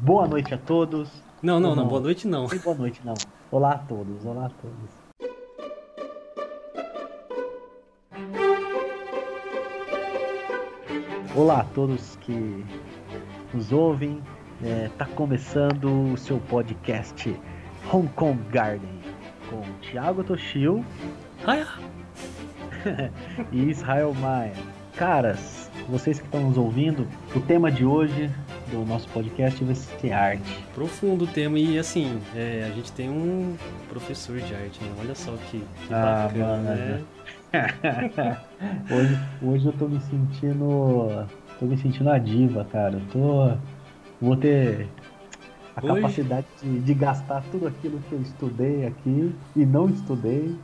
Boa noite a todos. Não, não, não, boa noite não. Boa noite não. Olá a todos, olá a todos. Olá a todos que nos ouvem. É, tá começando o seu podcast Hong Kong Garden com Thiago Toshio e Israel Maia. Caras, vocês que estão nos ouvindo, o tema de hoje do nosso podcast vai ser arte. Profundo o tema e assim, é, a gente tem um professor de arte, né? Olha só que, que Ah, bacana, mano, né? hoje, hoje eu tô me sentindo. tô me sentindo a diva, cara. Eu tô. Vou ter a Hoje? capacidade de, de gastar tudo aquilo que eu estudei aqui e não estudei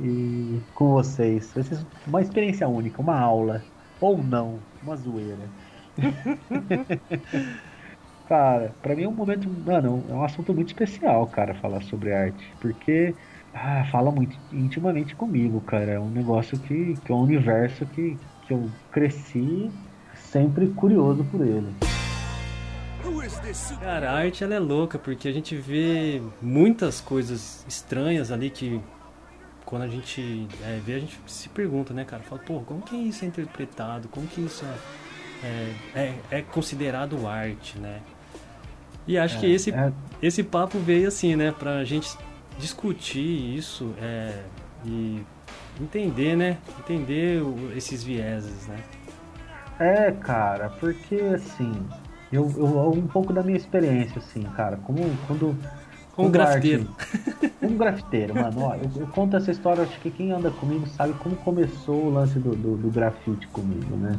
e com vocês. Vai ser uma experiência única, uma aula. Ou não, uma zoeira. cara, pra mim é um momento. Mano, é um assunto muito especial, cara, falar sobre arte. Porque ah, fala muito intimamente comigo, cara. É um negócio que, que é um universo que, que eu cresci sempre curioso por ele. Cara, a arte ela é louca porque a gente vê muitas coisas estranhas ali que quando a gente é, vê a gente se pergunta, né, cara? Fala, pô, como que isso é interpretado? Como que isso é, é, é- é considerado arte, né? E acho que esse, É, esse papo veio assim, né, pra gente discutir isso é, e entender, né? Entender o- esses vieses, né? É, cara, porque assim, eu, eu um pouco da minha experiência, assim, cara, como quando. Como quando grafiteiro. arte- Como grafiteiro, mano, ó, eu, eu conto essa história, acho que quem anda comigo sabe como começou o lance do, do, do grafite comigo, né?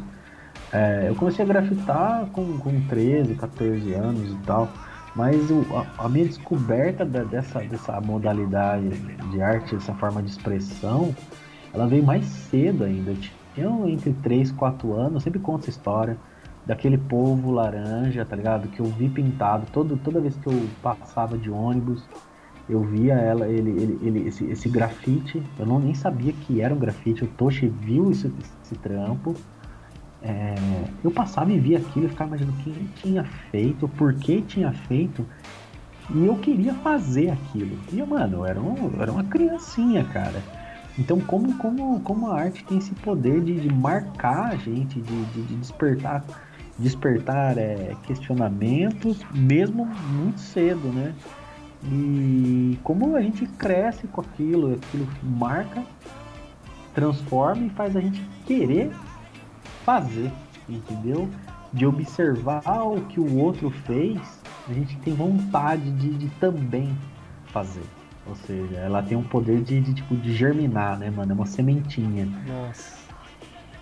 É, eu comecei a grafitar com, com 13, 14 anos e tal, mas o- a, a minha descoberta da- dessa, dessa modalidade de arte, essa forma de expressão, ela veio mais cedo ainda. Eu entre 3 e 4 anos, eu sempre conto essa história daquele povo laranja, tá ligado? Que eu vi pintado todo, toda vez que eu passava de ônibus, eu via ela, ele, ele, ele esse, esse grafite, eu não nem sabia que era um grafite, o Toshi viu esse, esse trampo. É, eu passava e via aquilo e ficava imaginando quem tinha feito, por que tinha feito, e eu queria fazer aquilo. E, mano, eu era, um, eu era uma criancinha, cara. Então, como, como, como a arte tem esse poder de, de marcar a gente, de, de, de despertar, despertar é, questionamentos, mesmo muito cedo, né? E como a gente cresce com aquilo, aquilo marca, transforma e faz a gente querer fazer, entendeu? De observar o que o outro fez, a gente tem vontade de, de também fazer. Ou seja, ela tem um poder de, de, tipo, de germinar, né, mano? É uma sementinha. Nossa.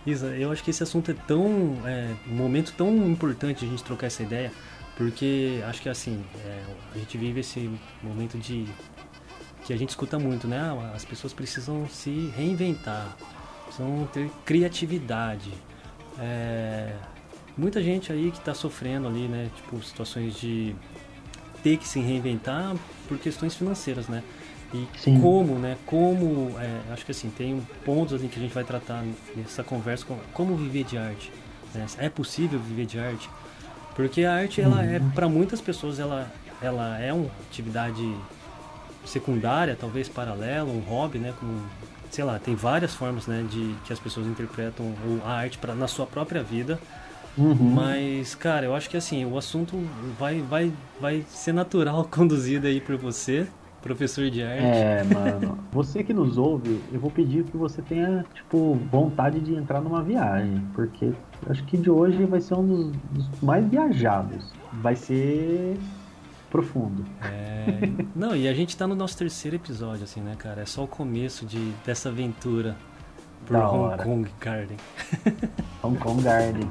Isa, eu acho que esse assunto é tão. É, um momento tão importante a gente trocar essa ideia, porque acho que assim, é, a gente vive esse momento de. que a gente escuta muito, né? Ah, As pessoas precisam se reinventar, precisam ter criatividade. É, muita gente aí que está sofrendo ali, né? Tipo, situações de ter que se reinventar por questões financeiras, né? E Sim. como, né? Como, é, acho que assim, tem pontos assim, que a gente vai tratar nessa conversa, como, como viver de arte. né? É possível viver de arte? Porque a arte, ela é, para muitas pessoas, ela, ela é uma atividade secundária, talvez paralela, um hobby, né? Como, sei lá, tem várias formas, né? De que as pessoas interpretam a arte pra, na sua própria vida. Uhum. Mas, cara, eu acho que assim, o assunto vai, vai, vai ser natural conduzido aí por você, professor de arte. É, mano. Você que nos ouve, eu vou pedir que você tenha, tipo, vontade de entrar numa viagem. Porque acho que de hoje vai ser um dos, dos mais viajados. Vai ser profundo. É, Não, e a gente tá no nosso terceiro episódio, assim, né, cara? É só o começo de, dessa aventura por Da Hong hora. Kong Garden. Hong Kong Garden.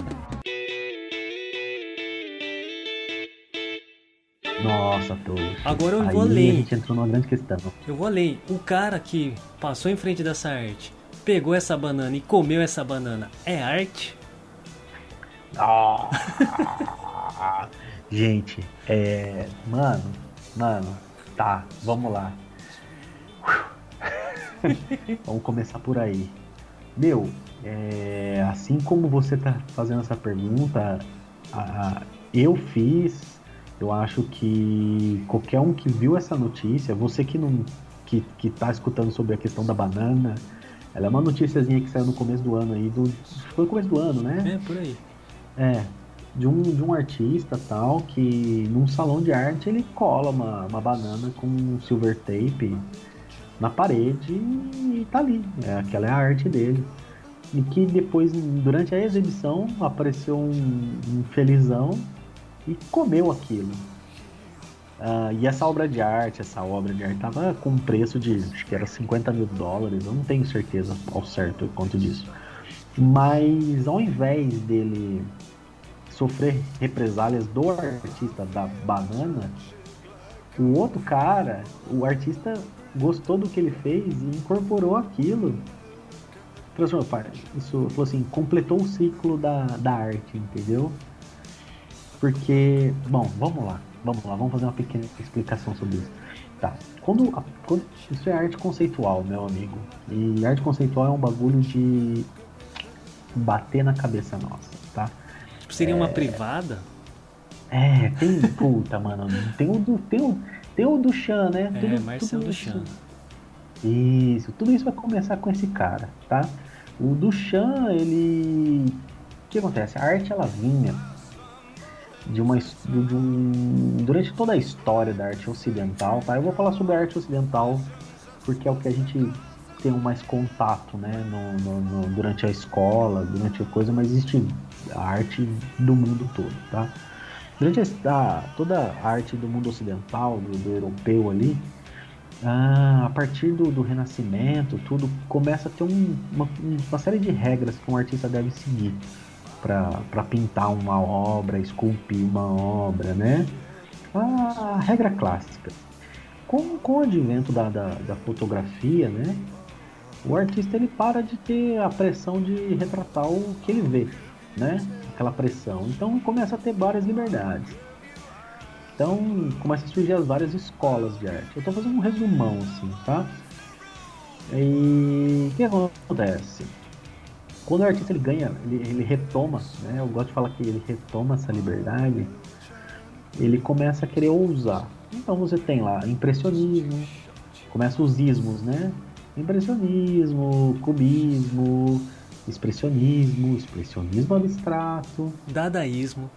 Nossa, Tosh. Agora eu Aí vou a além. gente entrou numa grande questão. Eu vou além. O cara que passou em frente dessa arte, pegou essa banana e comeu essa banana, é arte? Ah, gente, é. Mano, mano, tá, vamos lá. vamos começar por aí. Meu, é, assim como você tá fazendo essa pergunta, a- a- eu fiz Eu acho que qualquer um que viu essa notícia, você que não que, que tá escutando sobre a questão da banana, ela é uma noticiazinha que saiu no começo do ano aí, do, foi no começo do ano, né? É, por aí. É, de um, de um artista tal que num salão de arte ele cola uma, uma banana com silver tape na parede e tá ali. É, aquela é a arte dele. E que depois, durante a exibição, apareceu um, um felizão e comeu aquilo. Uh, e essa obra de arte, essa obra de arte tava com um preço de acho que era 50 mil dólares, eu não tenho certeza ao certo quanto disso. Mas ao invés dele sofrer represálias do artista da banana, o outro cara, o artista gostou do que ele fez e incorporou aquilo. Transformou, isso falou assim, completou o ciclo da, da arte, entendeu? Porque, bom, vamos lá, vamos lá, vamos fazer uma pequena explicação sobre isso. Tá, quando, quando isso é arte conceitual, meu amigo, e arte conceitual é um bagulho de bater na cabeça nossa? Tipo, seria é... uma privada? É, tem. Puta, mano. Tem o do. Tem o, tem o do Chan, né? É, tudo, Marcel tudo Chan. Isso, tudo isso vai começar com esse cara, tá? O do Chan, ele. O que acontece? A arte ela vinha de uma de um, durante toda a história da arte ocidental, tá? Eu vou falar sobre a arte ocidental porque é o que a gente tem mais contato, né? No, no, no, durante a escola, durante a coisa, mas existe a arte do mundo todo, tá? Durante a, toda a arte do mundo ocidental, do, do europeu ali, ah, a partir do, do, Renascimento, tudo começa a ter um, uma, uma, série de regras que um artista deve seguir para pintar uma obra, esculpir uma obra, né? A, regra clássica. Com, com o advento da, da, da, fotografia, né? O artista ele para de ter a pressão de retratar o que ele vê né? Aquela pressão. Então começa a ter várias liberdades. Então começa a surgir as várias escolas de arte. Eu estou fazendo um resumão assim, tá? E o que acontece? Quando o artista ele ganha, ele, ele retoma, né? Eu gosto de falar que ele retoma essa liberdade. Ele começa a querer ousar. Então você tem lá impressionismo, começa os ismos, né? Impressionismo, cubismo, expressionismo, expressionismo abstrato, dadaísmo.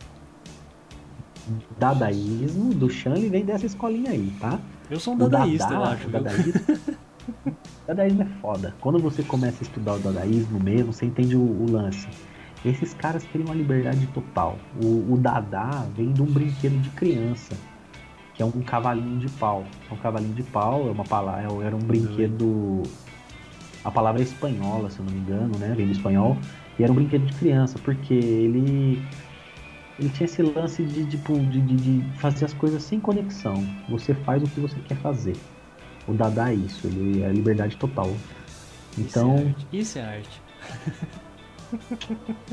Dadaísmo, do Chan ele vem dessa escolinha aí, tá? Eu sou um dadaísta, Dada, eu acho. Dadaísmo, dadaísmo é foda. Quando você começa a estudar o dadaísmo mesmo, você entende o, o lance. Esses caras queriam uma liberdade total. O, o Dada vem de um brinquedo de criança, que é um cavalinho de pau. É um cavalinho de pau, é uma palavra, é, era um brinquedo a palavra é espanhola, se eu não me engano, né? Vem do espanhol. E era um brinquedo de criança, porque ele ele tinha esse lance de, tipo, de, de, de, fazer as coisas sem conexão. Você faz o que você quer fazer. O Dada é isso, ele é a liberdade total. Então. Isso é arte. Isso é arte.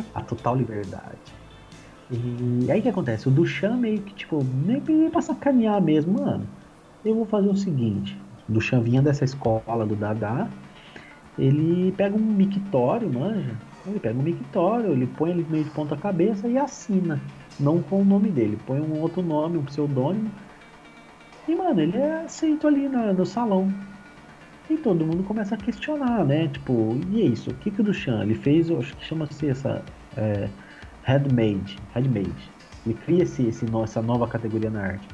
a total liberdade. E aí o que acontece? O Duchamp meio que, tipo, nem pra sacanear mesmo, mano. Eu vou fazer o seguinte. O Duchamp vinha dessa escola do Dada ele pega um mictório, manja. Ele pega um mictório, ele põe ele meio de ponta cabeça e assina. Não com o nome dele, põe um outro nome, um pseudônimo. E, mano, ele é aceito ali no, no salão. E todo mundo começa a questionar, né? Tipo, e é isso? O que, que o Duchamp ele fez? Acho que chama-se essa é, handmade, handmade. Ele cria esse, esse, essa nova categoria na arte,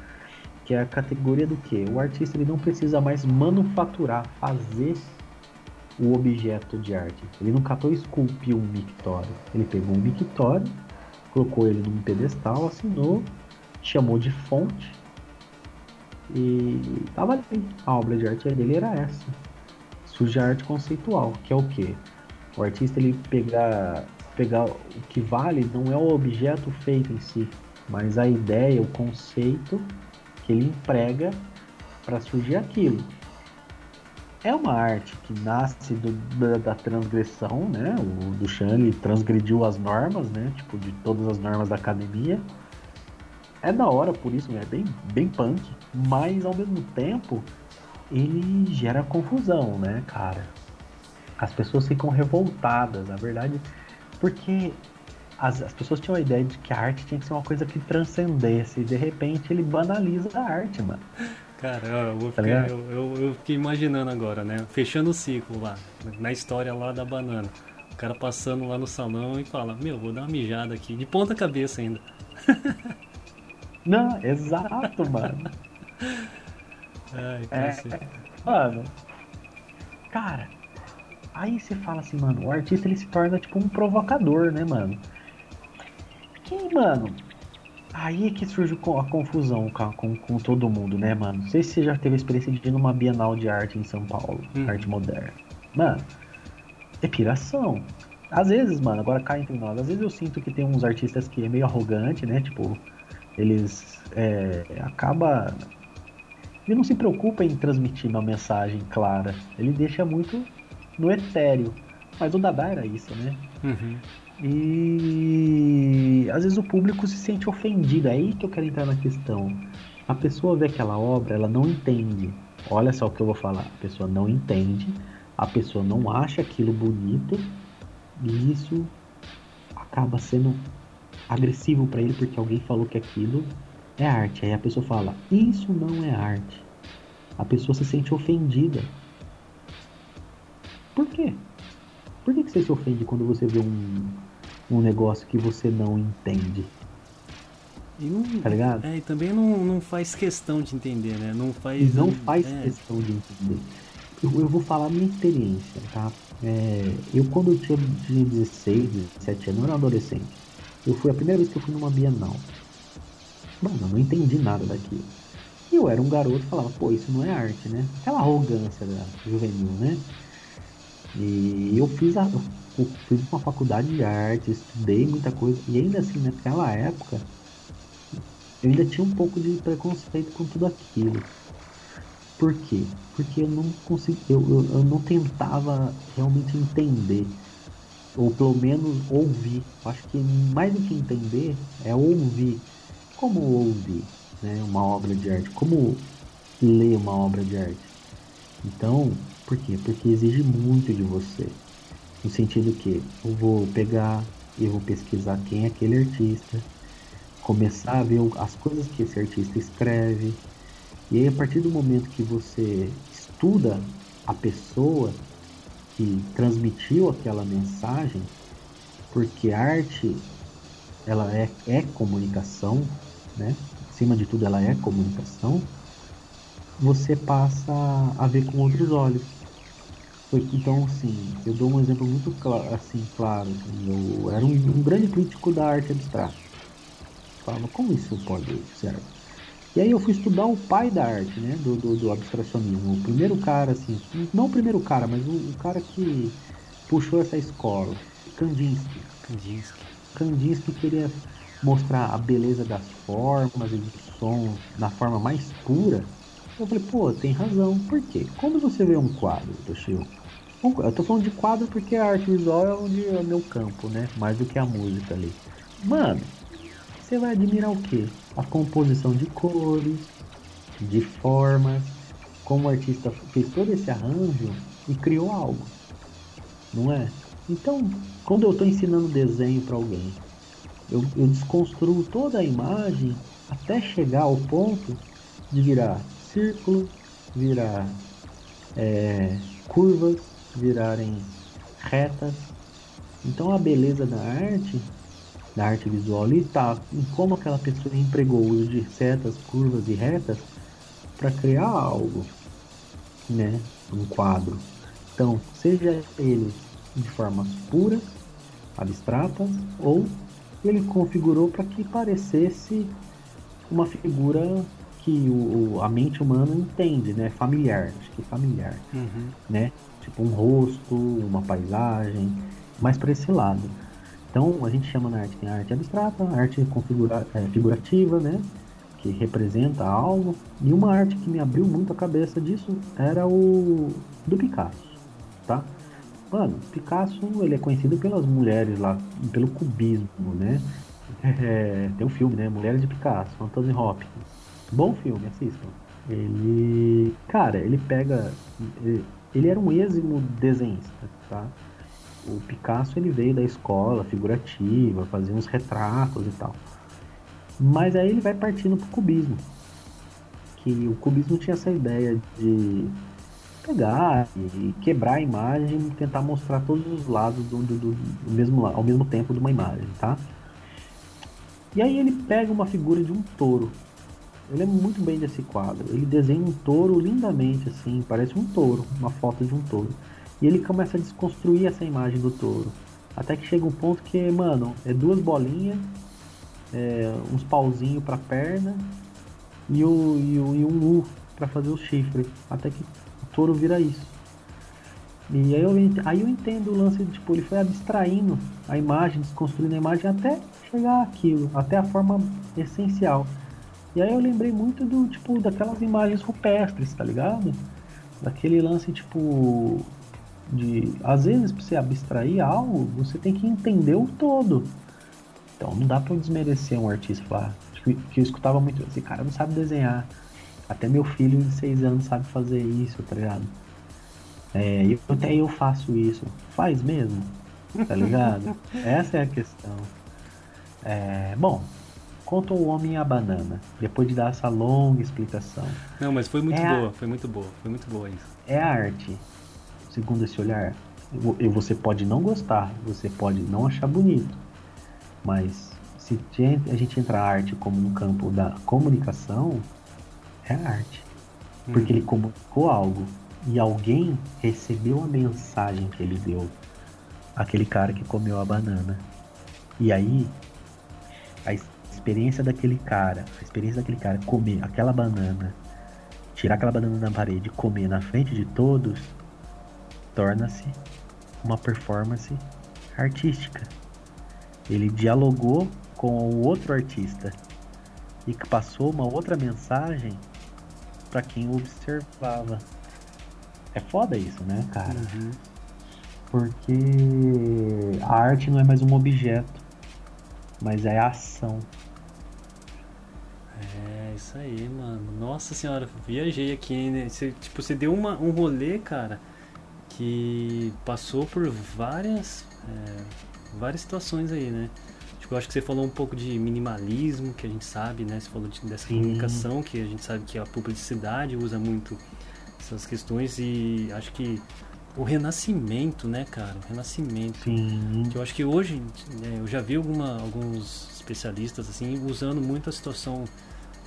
que é a categoria do que? O artista ele não precisa mais manufaturar, fazer o objeto de arte. Ele não catou e esculpiu um mictório. Ele pegou um mictório, colocou ele num pedestal, assinou, chamou de fonte e tava ali. A obra de arte dele era essa. Surge a arte conceitual, que é o que? O artista ele pegar, pegar o que vale não é o objeto feito em si, mas a ideia, o conceito que ele emprega para surgir aquilo é uma arte que nasce do, da, da, transgressão, né? O Duchamp transgrediu as normas, né? Tipo, de todas as normas da academia. É da hora por isso, é bem, bem punk, mas ao mesmo tempo ele gera confusão, né, cara? As pessoas ficam revoltadas, na verdade, porque as, as pessoas tinham a ideia de que a arte tinha que ser uma coisa que transcendesse. E de repente ele banaliza a arte, mano. Cara, eu, eu, tá fiquei, eu, eu, eu, fiquei imaginando agora, né? Fechando o ciclo lá, na história lá da banana. O cara passando lá no salão e fala, meu, vou dar uma mijada aqui, de ponta cabeça ainda. Não, exato, mano. Ai, é, mano. Cara, aí você fala assim, mano, o artista ele se torna tipo um provocador, né, mano? Que, mano, Aí é que surge a confusão com, com, com, todo mundo, né, mano? Não sei se você já teve a experiência de ir numa Bienal de Arte em São Paulo, hum. arte moderna. Mano, é piração. Às vezes, mano, agora cai entre nós, às vezes eu sinto que tem uns artistas que é meio arrogante, né? Tipo, eles é, acaba ele não se preocupa em transmitir uma mensagem clara. Ele deixa muito no etéreo. Mas o Dada era isso, né? Uhum. E às vezes o público se sente ofendido. É aí que eu quero entrar na questão. A pessoa vê aquela obra, ela não entende. Olha só o que eu vou falar. A pessoa não entende, a pessoa não acha aquilo bonito, e isso acaba sendo agressivo para ele porque alguém falou que aquilo é arte. Aí a pessoa fala: Isso não é arte. A pessoa se sente ofendida. Por quê? Por que, que você se ofende quando você vê um, um negócio que você não entende. E não, tá ligado? É, e também não, não faz questão de entender, né? Não faz. Não faz é. questão de entender. Eu, eu, vou falar minha experiência, tá? É, eu quando eu tinha, tinha 16, 17 anos, eu era adolescente. Eu fui a primeira vez que eu fui numa Bienal. Mano, eu não entendi nada daquilo. E eu era um garoto e falava, pô, isso não é arte, né? Aquela arrogância da juvenil, né? E eu fiz a, eu fiz uma faculdade de arte, estudei muita coisa, e ainda assim, naquela época, eu ainda tinha um pouco de preconceito com tudo aquilo. Por quê? Porque eu não consegui, eu, eu, eu não tentava realmente entender, ou pelo menos ouvir. Eu acho que mais do que entender é ouvir. Como ouvir né, uma obra de arte? Como ler uma obra de arte? Então, por quê? Porque exige muito de você. No sentido que eu vou pegar e vou pesquisar quem é aquele artista, começar a ver as coisas que esse artista escreve. E aí a partir do momento que você estuda a pessoa que transmitiu aquela mensagem, porque arte ela é, é comunicação, né? Acima de tudo ela é comunicação, você passa a ver com outros olhos. Então, assim, eu dou um exemplo muito claro, assim, claro. Assim, eu era um, um, grande crítico da arte abstrata. Falava, como isso pode ser? E aí eu fui estudar o pai da arte, né, do, do, do abstracionismo. O primeiro cara, assim, não o primeiro cara, mas o, o cara que puxou essa escola, Kandinsky. Kandinsky. Kandinsky queria mostrar a beleza das formas e dos sons na forma mais pura. Eu falei, pô, tem razão. Por quê? Quando você vê um quadro, Toshio, eu tô falando de quadro porque a arte visual é onde é o meu campo, né? Mais do que a música ali. Mano, você vai admirar o quê? A composição de cores, de formas, como o artista fez todo esse arranjo e criou algo. Não é? Então, quando eu estou ensinando desenho para alguém, eu, eu desconstruo toda a imagem até chegar ao ponto de virar círculo, virar é, curvas, virarem retas. Então a beleza da arte, da arte visual ali está em como aquela pessoa empregou o uso de setas, curvas e retas para criar algo, né? Um quadro. Então, seja ele de formas puras, abstratas, ou ele configurou para que parecesse uma figura que o, a mente humana entende, né? Familiar, acho que familiar, uhum. né? Tipo um rosto, uma paisagem, mais para esse lado. Então a gente chama na arte tem arte abstrata, arte configura, é, figurativa, né? Que representa algo. E uma arte que me abriu muito a cabeça disso era o do Picasso, tá? Mano, Picasso ele é conhecido pelas mulheres lá, pelo cubismo, né? É, tem um filme, né? Mulheres de Picasso, Anthony Hopkins. Bom filme, assistam. Ele. Cara, ele pega. Ele era um êximo desenhista, tá? O Picasso ele veio da escola figurativa, fazia uns retratos e tal. Mas aí ele vai partindo pro cubismo. Que o cubismo tinha essa ideia de pegar e quebrar a imagem e tentar mostrar todos os lados do, do, do, do mesmo, ao mesmo tempo de uma imagem, tá? E aí ele pega uma figura de um touro. Eu lembro muito bem desse quadro. Ele desenha um touro lindamente, assim, parece um touro, uma foto de um touro. E ele começa a desconstruir essa imagem do touro. Até que chega um ponto que, mano, é duas bolinhas, é, uns pauzinhos pra perna e, o, e, o, e um U pra fazer o chifre. Até que o touro vira isso. E aí eu, aí eu entendo o lance tipo, ele foi abstraindo a imagem, desconstruindo a imagem até chegar aquilo, até a forma essencial. E aí eu lembrei muito do, tipo, daquelas imagens rupestres, tá ligado? Daquele lance, tipo, de... Às vezes, pra você abstrair algo, você tem que entender o todo. Então não dá pra desmerecer um artista falar... Que, que eu escutava muito, esse cara não sabe desenhar. Até meu filho de 6 anos sabe fazer isso, tá ligado? É, eu, até eu faço isso. Faz mesmo? Tá ligado? Essa é a questão. É, bom, conta o homem e a banana. Depois de dar essa longa explicação. Não, mas foi muito é boa, a... foi muito boa, foi muito boa isso. É a arte, segundo esse olhar. E você pode não gostar, você pode não achar bonito, mas se a gente entra a arte como no campo da comunicação, é a arte. Porque hum. ele comunicou algo e alguém recebeu a mensagem que ele deu. Aquele cara que comeu a banana. E aí, experiência daquele cara, a experiência daquele cara comer aquela banana, tirar aquela banana da parede e comer na frente de todos, torna-se uma performance artística. Ele dialogou com o outro artista e passou uma outra mensagem para quem o observava. É foda isso, né, cara? Uhum. Porque a arte não é mais um objeto, mas é a ação. É, isso aí, mano. Nossa senhora, viajei aqui, né? Você, tipo, você deu uma, um rolê, cara, que passou por várias, é, várias situações aí, né? Tipo, eu acho que você falou um pouco de minimalismo, que a gente sabe, né? Você falou de, dessa Sim. comunicação, que a gente sabe que a publicidade usa muito essas questões e acho que o renascimento, né, cara? O renascimento. Sim. Que eu acho que hoje, né, eu já vi alguma, alguns especialistas assim usando muito a situação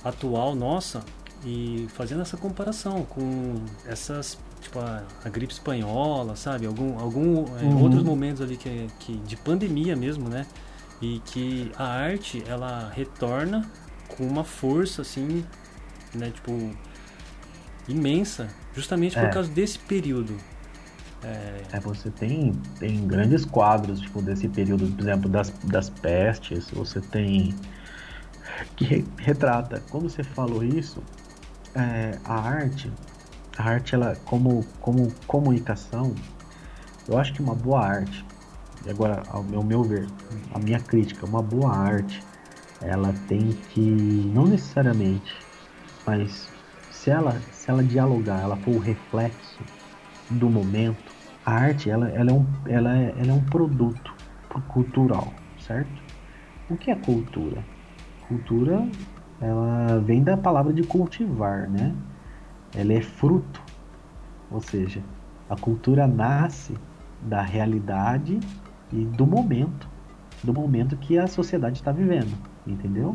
atual nossa e fazendo essa comparação com essas tipo a, a gripe espanhola, sabe? Algum, algum é, uhum. outros momentos ali que, que de pandemia mesmo, né? E que a arte ela retorna com uma força assim, né? Tipo imensa, justamente por é. causa desse período. É... é... você tem, tem grandes quadros tipo, desse período, por exemplo, das, das pestes, você tem que re, retrata. Quando você falou isso, é, a arte, a arte ela como, como comunicação, eu acho que uma boa arte, e agora ao meu, ao meu ver, a minha crítica, uma boa arte, ela tem que não necessariamente, mas se ela, se ela dialogar, ela for o reflexo do momento, a arte ela, ela, é, um, ela, é, ela é um produto cultural, certo? O que é cultura? Cultura ela vem da palavra de cultivar, né? Ela é fruto, ou seja, a cultura nasce da realidade e do momento, do momento que a sociedade está vivendo, entendeu?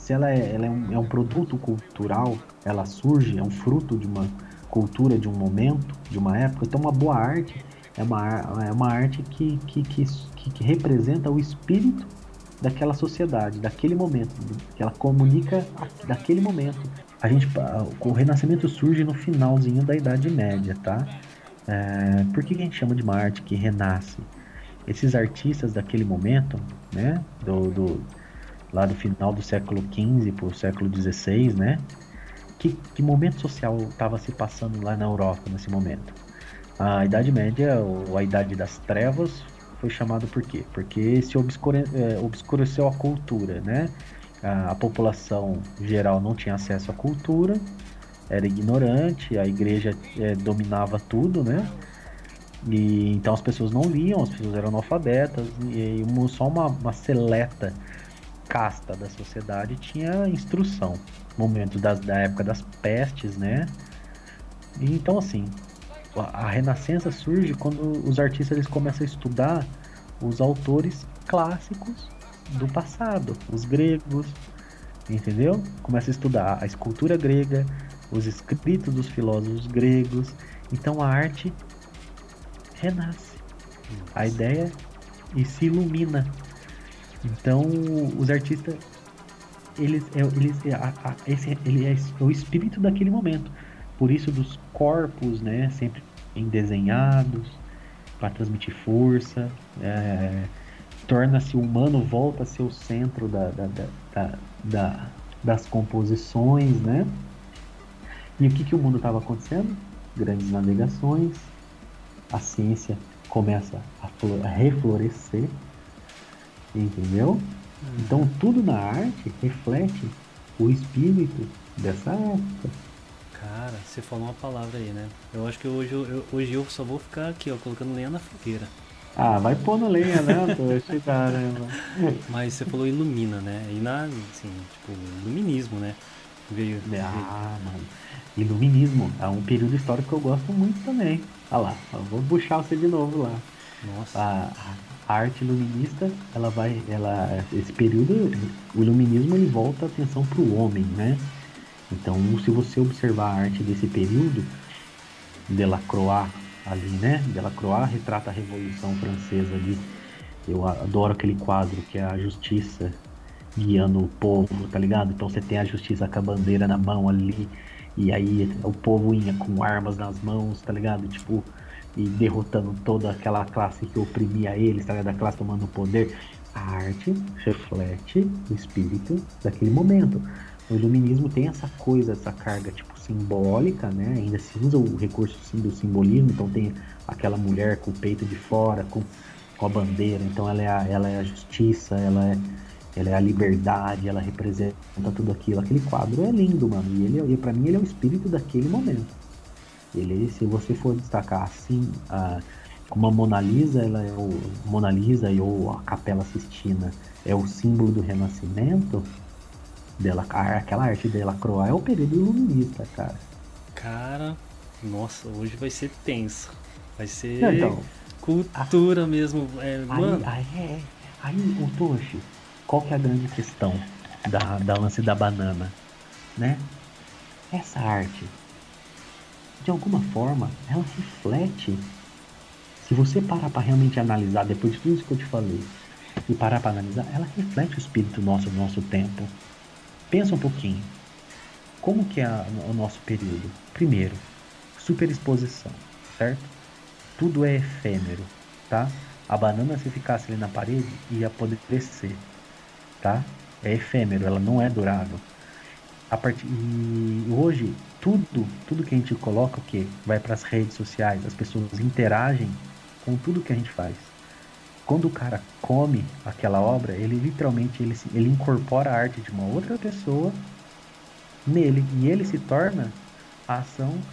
se ela é, ela é, um, é um produto cultural, ela surge, é um fruto de uma cultura, de um momento, de uma época, então uma boa arte é uma, é uma arte que, que, que, que representa o espírito daquela sociedade, daquele momento, que ela comunica daquele momento. A gente, o Renascimento surge no finalzinho da Idade Média, tá? É, por que a gente chama de uma arte que renasce? Esses artistas daquele momento, né, do, do lá do final do século XV para o século XVI, né? Que, que momento social estava se passando lá na Europa nesse momento? A Idade Média, ou a Idade das Trevas, foi chamado por quê? Porque se obscure, é, obscureceu a cultura, né? A, a, população geral não tinha acesso à cultura, era ignorante, a igreja é, dominava tudo, né? E então as pessoas não liam, as pessoas eram analfabetas e, e só uma, uma seleta casta da sociedade tinha instrução. Momentos das, da época das pestes, né? E, então assim, a, renascença surge quando os artistas eles começam a estudar os autores clássicos do passado, os gregos, entendeu? Começa a estudar a escultura grega, os escritos dos filósofos gregos. Então a arte renasce. A ideia e se ilumina. Então os artistas eles, é, eles a, a, esse, ele é o espírito daquele momento. Por isso dos corpos, né, sempre em desenhados para transmitir força. É, torna-se humano, volta a ser o centro da, da, da, da, das composições, né? E o que, que o mundo estava acontecendo? Grandes navegações, a ciência começa a, a reflorescer, entendeu? Uhum. Então tudo na arte reflete o espírito dessa época. Cara, você falou uma palavra aí, né? Eu acho que hoje eu, hoje eu só vou ficar aqui, ó, colocando lenha na fogueira. Ah, vai pondo lenha, né, Poxa, caramba. Mas você falou ilumina, né? E na, assim, tipo, iluminismo, né? Veio. Ah, mano. Iluminismo é um período histórico que eu gosto muito também. Olha lá, vou puxar você de novo lá. Nossa. A, a arte iluminista, ela vai, ela, esse período, o iluminismo ele volta a atenção para o homem, né? Então, se você observar a arte desse período, Delacroix ali, né? Delacroix retrata a Revolução Francesa ali. Eu adoro aquele quadro que é a justiça guiando o povo, tá ligado? Então você tem a justiça com a bandeira na mão ali, e aí o povo ia com armas nas mãos, tá ligado? Tipo, e derrotando toda aquela classe que oprimia eles, tá ligado? A classe tomando poder. A arte reflete o espírito daquele momento. O iluminismo tem essa coisa, essa carga tipo simbólica, né? Ainda se usa o recurso sim, do simbolismo, então tem aquela mulher com o peito de fora, com, com a bandeira, então ela é a, ela é a justiça, ela é, ela é a liberdade, ela representa tudo aquilo. Aquele quadro é lindo, mano, e ele, para mim ele é o espírito daquele momento. Ele, se você for destacar assim, a, como a Mona Lisa, ela é o Mona Lisa e ou a Capela Sistina é o símbolo do Renascimento, dela, aquela arte dela Croix é o período iluminista, cara. Cara, nossa, hoje vai ser tenso. Vai ser então, cultura a... mesmo. É, aí, mano. Aí, é, aí, o Toshi, qual que é a grande questão da, da lance da banana, né? Essa arte, de alguma forma, ela reflete. Se você parar para realmente analisar, depois de tudo isso que eu te falei, e parar para analisar, ela reflete o espírito nosso do nosso tempo. Pensa um pouquinho. Como que é o nosso período? Primeiro, superexposição, certo? Tudo é efêmero, tá? A banana se ficasse ali na parede ia apodrecer, tá? É efêmero, ela não é durável. A part... E hoje tudo, tudo que a gente coloca o que vai para as redes sociais, as pessoas interagem com tudo que a gente faz quando o cara come aquela obra, ele literalmente ele, ele incorpora a arte de uma outra pessoa nele e ele se torna a ação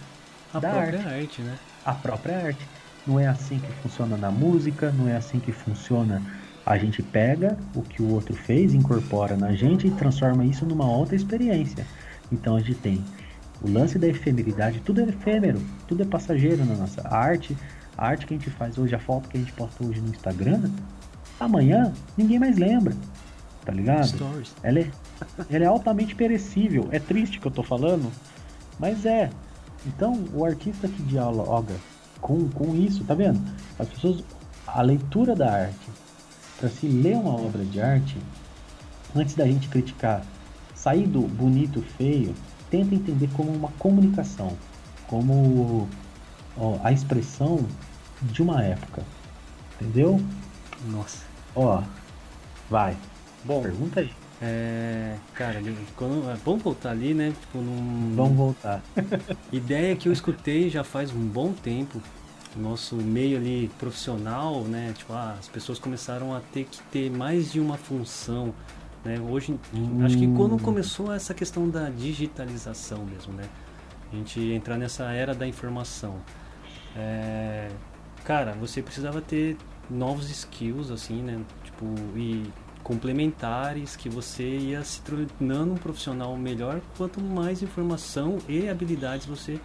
a da própria arte. arte, né? A própria arte. Não é assim que funciona na música, não é assim que funciona. A gente pega o que o outro fez, incorpora na gente e transforma isso numa outra experiência. Então a gente tem o lance da efemeridade, tudo é efêmero, tudo é passageiro na nossa arte a arte que a gente faz hoje, a foto que a gente posta hoje no Instagram, amanhã ninguém mais lembra. Tá ligado? Stories. Ela é, ela é altamente perecível. É triste que eu tô falando, mas é. Então, o artista que dialoga com, com isso, tá vendo? As pessoas, a leitura da arte, para se ler uma obra de arte, antes da gente criticar, sair do bonito, feio, tenta entender como uma comunicação, como ó, a expressão de uma época. Entendeu? Nossa. Ó, vai. Bom, pergunta aí. É, cara, quando, é, vamos voltar ali, né? Tipo, num, vamos voltar. ideia que eu escutei já faz um bom tempo. Nosso meio ali profissional, né? Tipo, ah, as pessoas começaram a ter que ter mais de uma função. Né? Hoje, hum. acho que quando hum. começou essa questão da digitalização mesmo, né? A gente entrar nessa era da informação. É, cara, você precisava ter novos skills, assim, né? Tipo, e complementares que você ia se tornando um profissional melhor quanto mais informação e habilidades você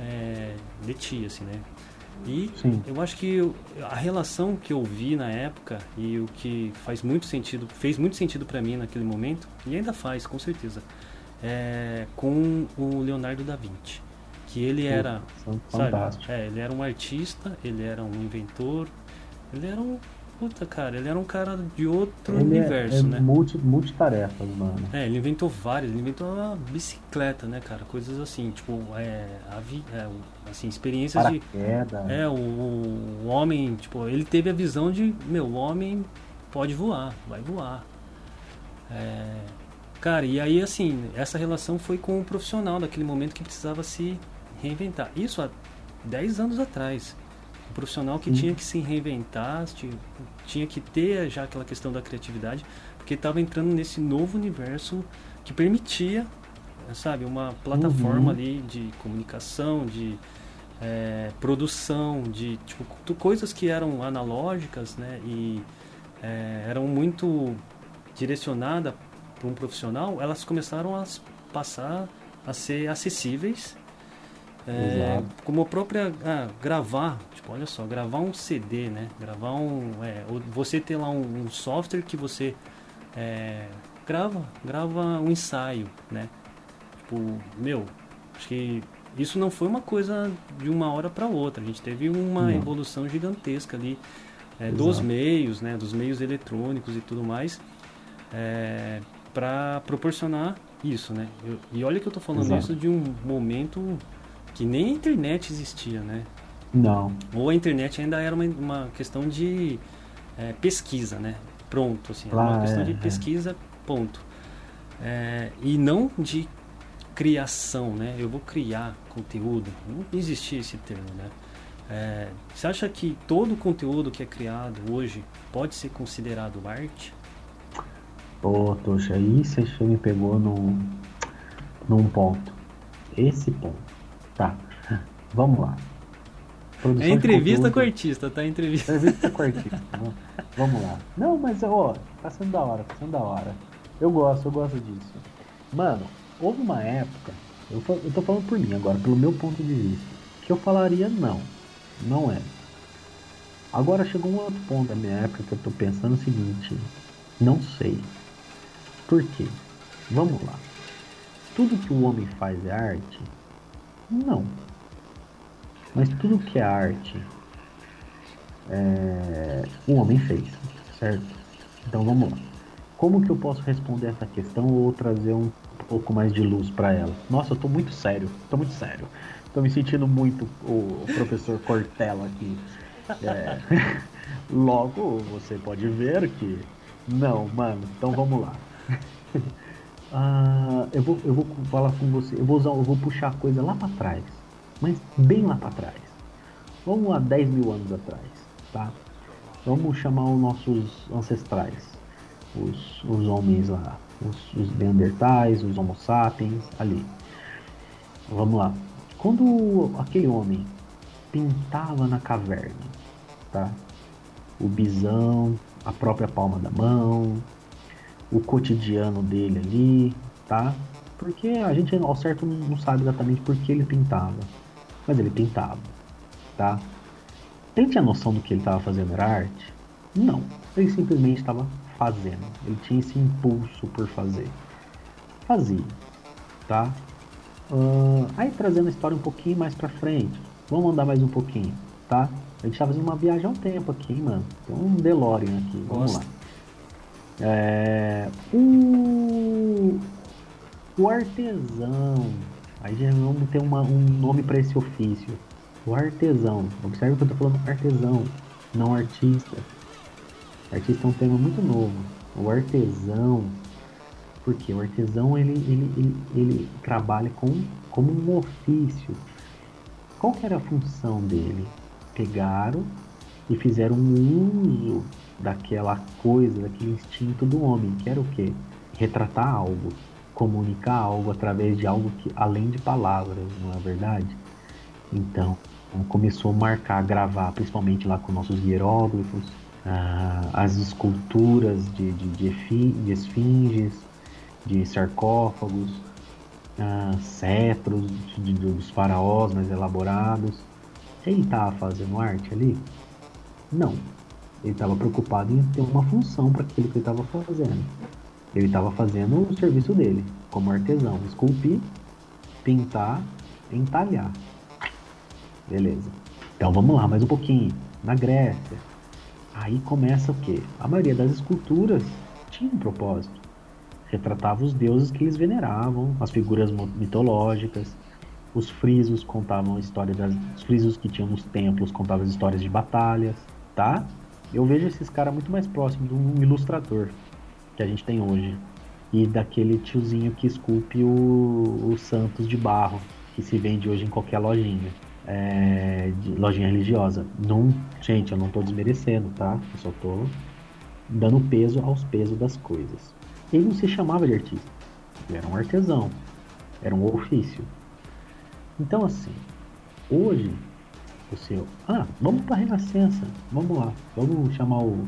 é, detinha, assim, né? E Sim. eu acho que a relação que eu vi na época e o que faz muito sentido, fez muito sentido para mim naquele momento, e ainda faz, com certeza, é com o Leonardo da Vinci. Que ele era, sabe, é, ele era um artista, ele era um inventor, ele era um Puta, cara, ele era um cara de outro ele é- universo, é, é né? Multi, multitarefas, mano. É, ele inventou várias, ele inventou uma bicicleta, né, cara? Coisas assim, tipo, é, é assim, experiências Paraqueda. de. É, o, o homem, tipo, ele teve a visão de, meu, o homem pode voar, vai voar. É, cara, e aí assim, essa relação foi com o profissional daquele momento que precisava se reinventar. Isso há 10 anos atrás. Um profissional que tinha que se reinventar, tinha que ter já aquela questão da criatividade, porque estava entrando nesse novo universo que permitia, sabe, uma plataforma uhum. ali de comunicação, de é, produção, de tipo, coisas que eram analógicas, né, e é, eram muito direcionadas para um profissional, elas começaram a passar a ser acessíveis é, como a própria ah, gravar, tipo, olha só, gravar um CD, né? Gravar um, é, você ter lá um, um software que você é, grava, grava um ensaio, né? Tipo, meu, acho que isso não foi uma coisa de uma hora para outra. A gente teve uma não. evolução gigantesca ali é, dos meios, né? Dos meios eletrônicos e tudo mais, é, para proporcionar isso, né? Eu, e olha que eu tô falando Exato. isso de um momento que nem a internet existia, né? Não. Ou a internet ainda era uma, uma questão de é, pesquisa, né? Pronto, assim, era uma questão é, de é. pesquisa, ponto. É, e não de criação, né? Eu vou criar conteúdo. Não existia esse termo, né? É, você acha que todo conteúdo que é criado hoje pode ser considerado arte? Pô, Toxa, aí você me pegou num, num ponto. Esse ponto. Tá, vamos lá. Produção é entrevista com o artista, tá? Entrevista. Entrevista com o artista. vamos lá. Não, mas ó, tá sendo da hora, tá sendo da hora. Eu gosto, eu gosto disso. Mano, houve uma época, eu, eu tô falando por mim agora, pelo meu ponto de vista, que eu falaria não. Não é. Agora chegou um outro ponto da minha época que eu tô pensando o seguinte, não sei. Por quê? Vamos lá. Tudo que o homem faz é arte, não. Mas tudo que é arte, é, o homem fez, certo? Então vamos lá. Como que eu posso responder essa questão ou trazer um pouco mais de luz para ela? Nossa, eu tô muito sério, tô muito sério. Tô me sentindo muito o professor Cortella aqui. É, logo você pode ver que não, mano. Então vamos lá. Ah, eu, vou, eu vou falar com você, eu vou, usar, eu vou puxar a coisa lá para trás, mas bem lá para trás. Vamos lá 10 mil anos atrás, tá? Vamos chamar os nossos ancestrais, os, os homens lá, os, os Neandertais, os Homo sapiens, ali. Vamos lá. Quando aquele homem pintava na caverna, tá? O bisão, a própria palma da mão, o cotidiano dele ali, tá? Porque a gente ao certo não sabe exatamente por que ele pintava, mas ele pintava, tá? Ele tinha noção do que ele estava fazendo era arte? Não, ele simplesmente estava fazendo, ele tinha esse impulso por fazer. Fazia, tá? Uh, aí trazendo a história um pouquinho mais pra frente, vamos andar mais um pouquinho, tá? A gente tá fazendo uma viagem há um tempo aqui, mano. Tem um DeLorean aqui, vamos lá. É, o, o artesão, aí já vamos ter uma, um nome para esse ofício. O artesão, observe que eu estou falando artesão, não artista. Artista é um tema muito novo. O artesão, porque o artesão ele, ele, ele, ele trabalha com, como um ofício. Qual que era a função dele? Pegaram e fizeram um uso daquela coisa, daquele instinto do homem, que era o quê? Retratar algo, comunicar algo através de algo que além de palavras, não é verdade? Então, começou a marcar, gravar, principalmente lá com nossos hieróglifos, ah, as esculturas de, de, de, de esfinges, de sarcófagos, ah, cetros de, dos faraós mais elaborados. Ele estava fazendo arte ali? Não. Ele estava preocupado em ter uma função para aquilo que ele estava fazendo. Ele estava fazendo o serviço dele, como artesão: esculpir, pintar, entalhar. Beleza. Então vamos lá, mais um pouquinho. Na Grécia. Aí começa o quê? A maioria das esculturas tinha um propósito. Retratava os deuses que eles veneravam, as figuras mitológicas. Os frisos contavam a história das. Os frisos que tinham nos templos contavam as histórias de batalhas, tá? Eu vejo esses caras muito mais próximos de um ilustrador que a gente tem hoje. E daquele tiozinho que esculpe o, o Santos de barro, que se vende hoje em qualquer lojinha é, de lojinha religiosa. Não, gente, eu não estou desmerecendo, tá? Eu só estou dando peso aos pesos das coisas. Ele não se chamava de artista, ele era um artesão, era um ofício. Então, assim, hoje, o seu. Ah, vamos para a Renascença, vamos lá, vamos chamar o,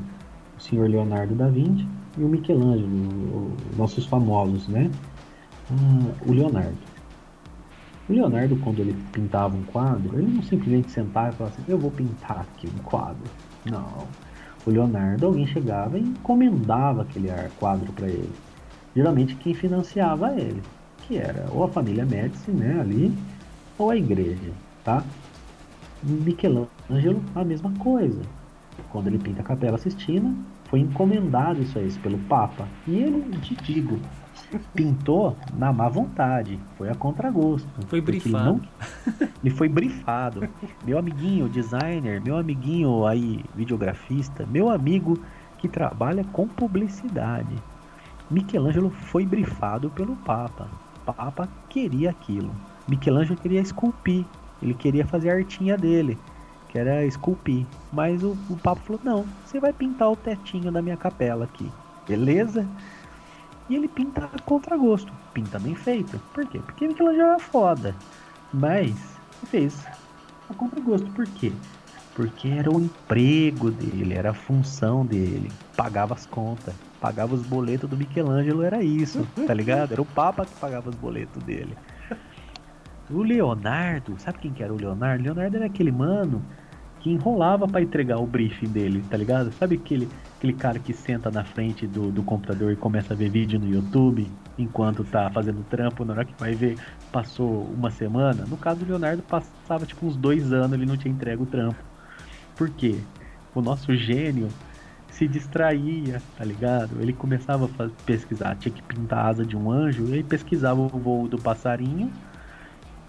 o senhor Leonardo da Vinci e o Michelangelo, o, o, nossos famosos, né? Ah, o Leonardo. O Leonardo, quando ele pintava um quadro, ele não simplesmente sentava e falava assim: Eu vou pintar aqui um quadro. Não. O Leonardo, alguém chegava e encomendava aquele quadro para ele. Geralmente quem financiava ele, que era ou a família Médici, né, ali, ou a igreja, tá? Michelangelo, a mesma coisa. Quando ele pinta a Capela Sistina, foi encomendado isso aí pelo Papa. E ele, te digo, pintou na má vontade, foi a contragosto. Foi brifado. Ele, não... ele foi brifado. Meu amiguinho designer, meu amiguinho aí videografista, meu amigo que trabalha com publicidade. Michelangelo foi brifado pelo Papa. O Papa queria aquilo. Michelangelo queria esculpir, ele queria fazer a artinha dele, que era esculpir. Mas o, o Papa falou: não, você vai pintar o tetinho da minha capela aqui, beleza? E ele pinta a contragosto. Pinta bem feito. Por quê? Porque Michelangelo era foda. Mas fez a contragosto. Por quê? Porque era o emprego dele, era a função dele. Pagava as contas. Pagava os boletos do Michelangelo, era isso, tá ligado? Era o Papa que pagava os boletos dele. O Leonardo, sabe quem que era o Leonardo? Leonardo era aquele mano que enrolava para entregar o briefing dele, tá ligado? Sabe aquele, aquele cara que senta na frente do, do computador e começa a ver vídeo no YouTube enquanto tá fazendo trampo, na hora que vai ver, passou uma semana? No caso do Leonardo, passava tipo uns dois anos, ele não tinha entregue o trampo. Por quê? O nosso gênio se distraía, tá ligado? Ele começava a pesquisar, tinha que pintar a asa de um anjo, ele pesquisava o voo do passarinho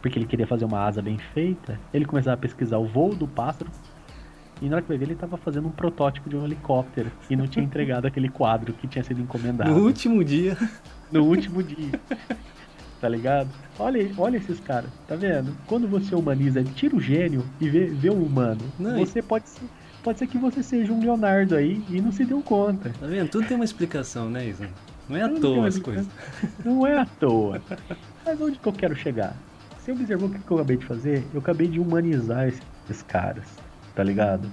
porque ele queria fazer uma asa bem feita, ele começava a pesquisar o voo do pássaro. E na hora que vai ver, ele estava fazendo um protótipo de um helicóptero e não tinha entregado aquele quadro que tinha sido encomendado. No último dia. No último dia. tá ligado? Olha, olha esses caras, tá vendo? Quando você humaniza, tira o gênio e vê, vê o humano. Não, você pode ser, pode ser que você seja um Leonardo aí e não se deu conta. Tá vendo? Tudo tem uma explicação, né, Isa? Não é à não toa as coisas. Não é à toa. Mas onde que eu quero chegar? Você observou o que eu acabei de fazer? Eu acabei de humanizar esses caras, tá ligado?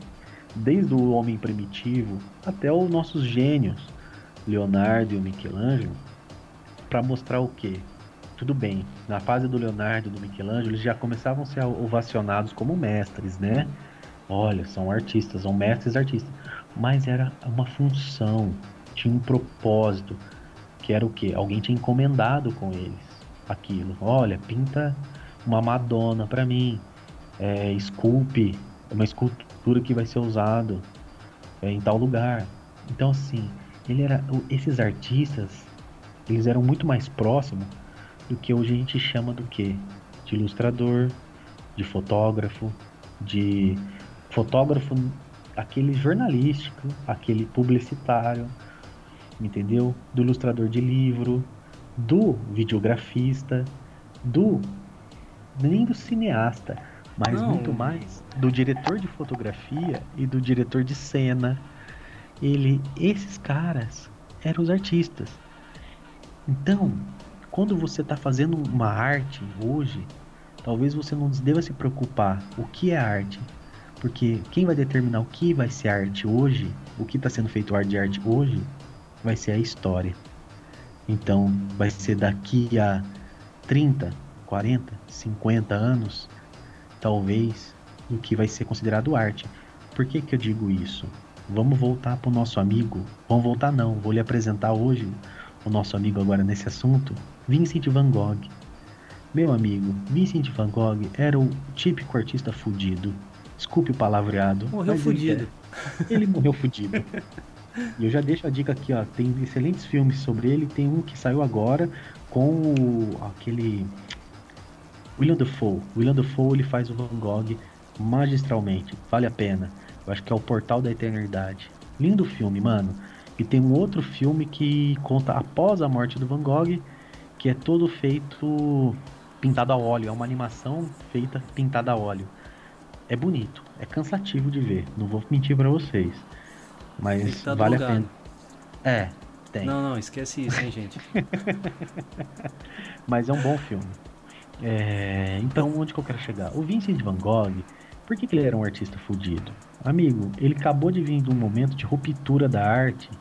Desde o homem primitivo até os nossos gênios, Leonardo e o Michelangelo, para mostrar o quê? Tudo bem, na fase do Leonardo e do Michelangelo, eles já começavam a ser ovacionados como mestres, né? Olha, são artistas, são mestres artistas. Mas era uma função, tinha um propósito, que era o quê? Alguém tinha encomendado com eles aquilo. Olha, pinta uma Madonna para mim, é, esculpe uma escultura que vai ser usado é, em tal lugar. Então assim, ele era, esses artistas, eles eram muito mais próximos do que hoje a gente chama do que de ilustrador, de fotógrafo, de fotógrafo, aquele jornalístico, aquele publicitário, entendeu? Do ilustrador de livro, do videografista, do nem do cineasta, mas Não. muito mais do diretor de fotografia e do diretor de cena. Ele, esses caras eram os artistas. Então, quando você está fazendo uma arte hoje, talvez você não deva se preocupar o que é arte, porque quem vai determinar o que vai ser arte hoje, o que está sendo feito arte de arte hoje, vai ser a história. Então, vai ser daqui a 30, 40, 50 anos, talvez, o que vai ser considerado arte. Por que, que eu digo isso? Vamos voltar para o nosso amigo. Vamos voltar, não. Vou lhe apresentar hoje o nosso amigo agora nesse assunto, Vincent Van Gogh. Meu amigo, Vincent Van Gogh era o típico artista fudido. Desculpe o palavreado. Morreu fudido. Ele, ele morreu fudido. E eu já deixo a dica aqui, ó. Tem excelentes filmes sobre ele. Tem um que saiu agora com o, aquele William Dafoe. William Dafoe ele faz o Van Gogh magistralmente. Vale a pena. Eu acho que é o Portal da Eternidade. Lindo filme, mano. E tem um outro filme que conta após a morte do Van Gogh, que é todo feito pintado a óleo. É uma animação feita pintada a óleo. É bonito, é cansativo de ver. Não vou mentir para vocês. Mas tá vale a pena. É, tem. Não, não, esquece isso, hein, gente. Mas é um bom filme. É, então, onde que eu quero chegar? O Vincent Van Gogh, por que, que ele era um artista fudido? Amigo, ele acabou de vir de um momento de ruptura da arte.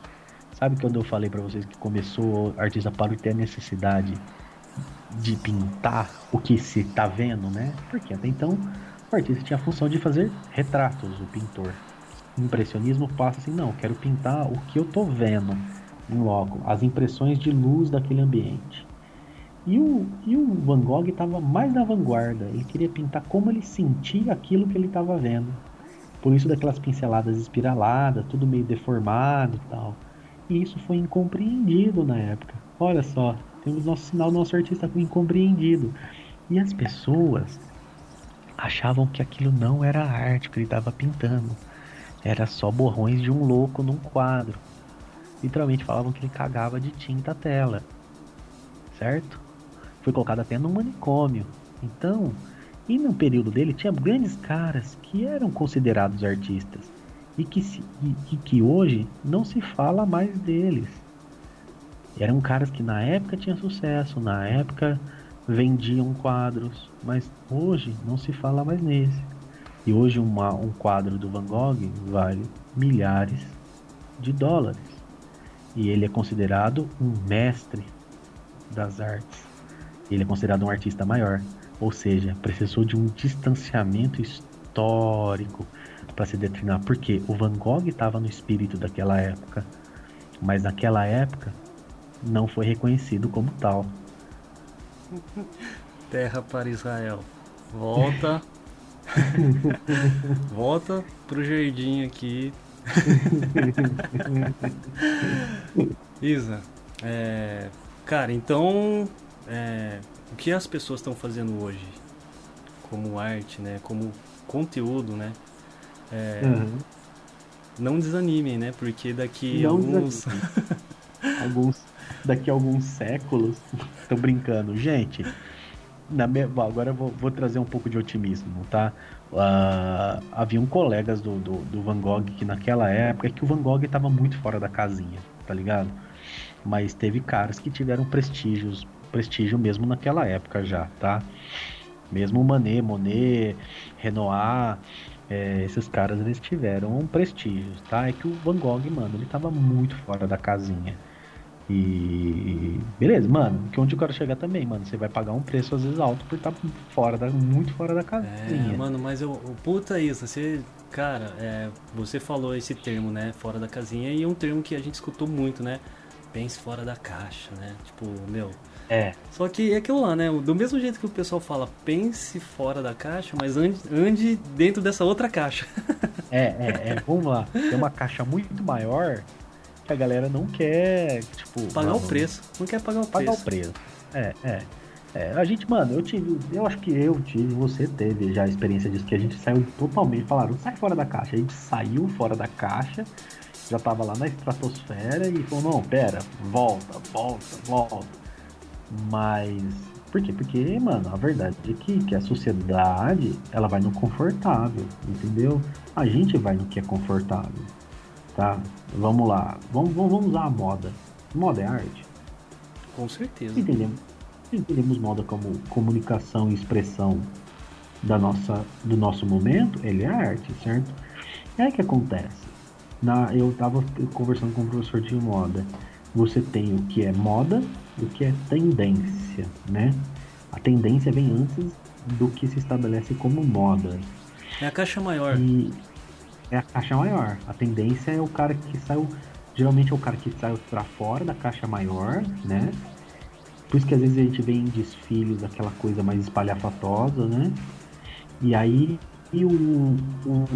Sabe quando eu falei para vocês que começou o artista para ter a necessidade de pintar o que se tá vendo, né? Porque até então o artista tinha a função de fazer retratos, o pintor. O impressionismo passa assim, não, quero pintar o que eu tô vendo em loco, as impressões de luz daquele ambiente. E o, e o Van Gogh estava mais na vanguarda, ele queria pintar como ele sentia aquilo que ele estava vendo. Por isso daquelas pinceladas espiraladas, tudo meio deformado e tal. E isso foi incompreendido na época. Olha só, temos nosso sinal, nosso artista foi incompreendido. E as pessoas achavam que aquilo não era arte que ele estava pintando. Era só borrões de um louco num quadro. Literalmente falavam que ele cagava de tinta a tela. Certo? Foi colocado até no manicômio. Então, e no período dele tinha grandes caras que eram considerados artistas e que, se, e, e que hoje não se fala mais deles. Eram caras que na época tinham sucesso, na época vendiam quadros, mas hoje não se fala mais nesse. E hoje uma, um quadro do Van Gogh vale milhares de dólares. E ele é considerado um mestre das artes. Ele é considerado um artista maior. Ou seja, precisou de um distanciamento histórico para se determinar. Porque o Van Gogh estava no espírito daquela época. Mas naquela época não foi reconhecido como tal. Terra para Israel. Volta. Volta pro jardim aqui. Isa, é, cara, então é, o que as pessoas estão fazendo hoje como arte, né, como conteúdo, né? É, uhum. Não desanimem, né? Porque daqui não alguns alguns daqui a alguns séculos. Tô brincando. Gente, na me... agora eu vou, vou, trazer um pouco de otimismo, tá? Uh, haviam colegas do, do, do, Van Gogh que naquela época que o Van Gogh estava muito fora da casinha, tá ligado? Mas teve caras que tiveram prestígios, prestígio mesmo naquela época já, tá? Mesmo Manet, Monet, Renoir, é, esses caras eles tiveram prestígios, tá? É que o Van Gogh, mano, ele tava muito fora da casinha. E beleza, mano, que onde eu quero chegar também, mano, você vai pagar um preço às vezes alto por estar tá fora da, muito fora da casinha. É, mano, mas eu, puta isso, você, cara, é, você falou esse termo, né, fora da casinha e é um termo que a gente escutou muito, né? Pense fora da caixa, né? Tipo, meu. É. Só que é aquilo lá, né? Do mesmo jeito que o pessoal fala, pense fora da caixa, mas ande, ande dentro dessa outra caixa. é, é, é. Vamos lá. Tem uma caixa muito maior a galera não quer, tipo. Pagar mano, o preço. Não quer pagar o pagar preço. Pagar o preço. É, é. É, a gente, mano, eu tive, eu acho que eu tive, você teve já a experiência disso, que a gente saiu totalmente, falaram, sai fora da caixa. A gente saiu fora da caixa, já tava lá na estratosfera e falou, não, pera, volta, volta, volta. Mas, por quê? Porque, mano, a verdade é que, que a sociedade, ela vai no confortável, entendeu? A gente vai no que é confortável tá? Vamos lá, vamos, vamos usar a moda. Moda é arte? Com certeza. Entendemos, entendemos moda como comunicação e expressão da nossa, do nosso momento, ele é arte, certo? É que acontece. Na, eu estava conversando com um professor de moda. Você tem o que é moda e o que é tendência, né? A tendência vem antes do que se estabelece como moda. É a caixa maior. E é a caixa maior. A tendência é o cara que saiu. Geralmente é o cara que saiu para fora da caixa maior, né? Por isso que às vezes a gente vê em desfiles aquela coisa mais espalhafatosa, né? E aí e o, o,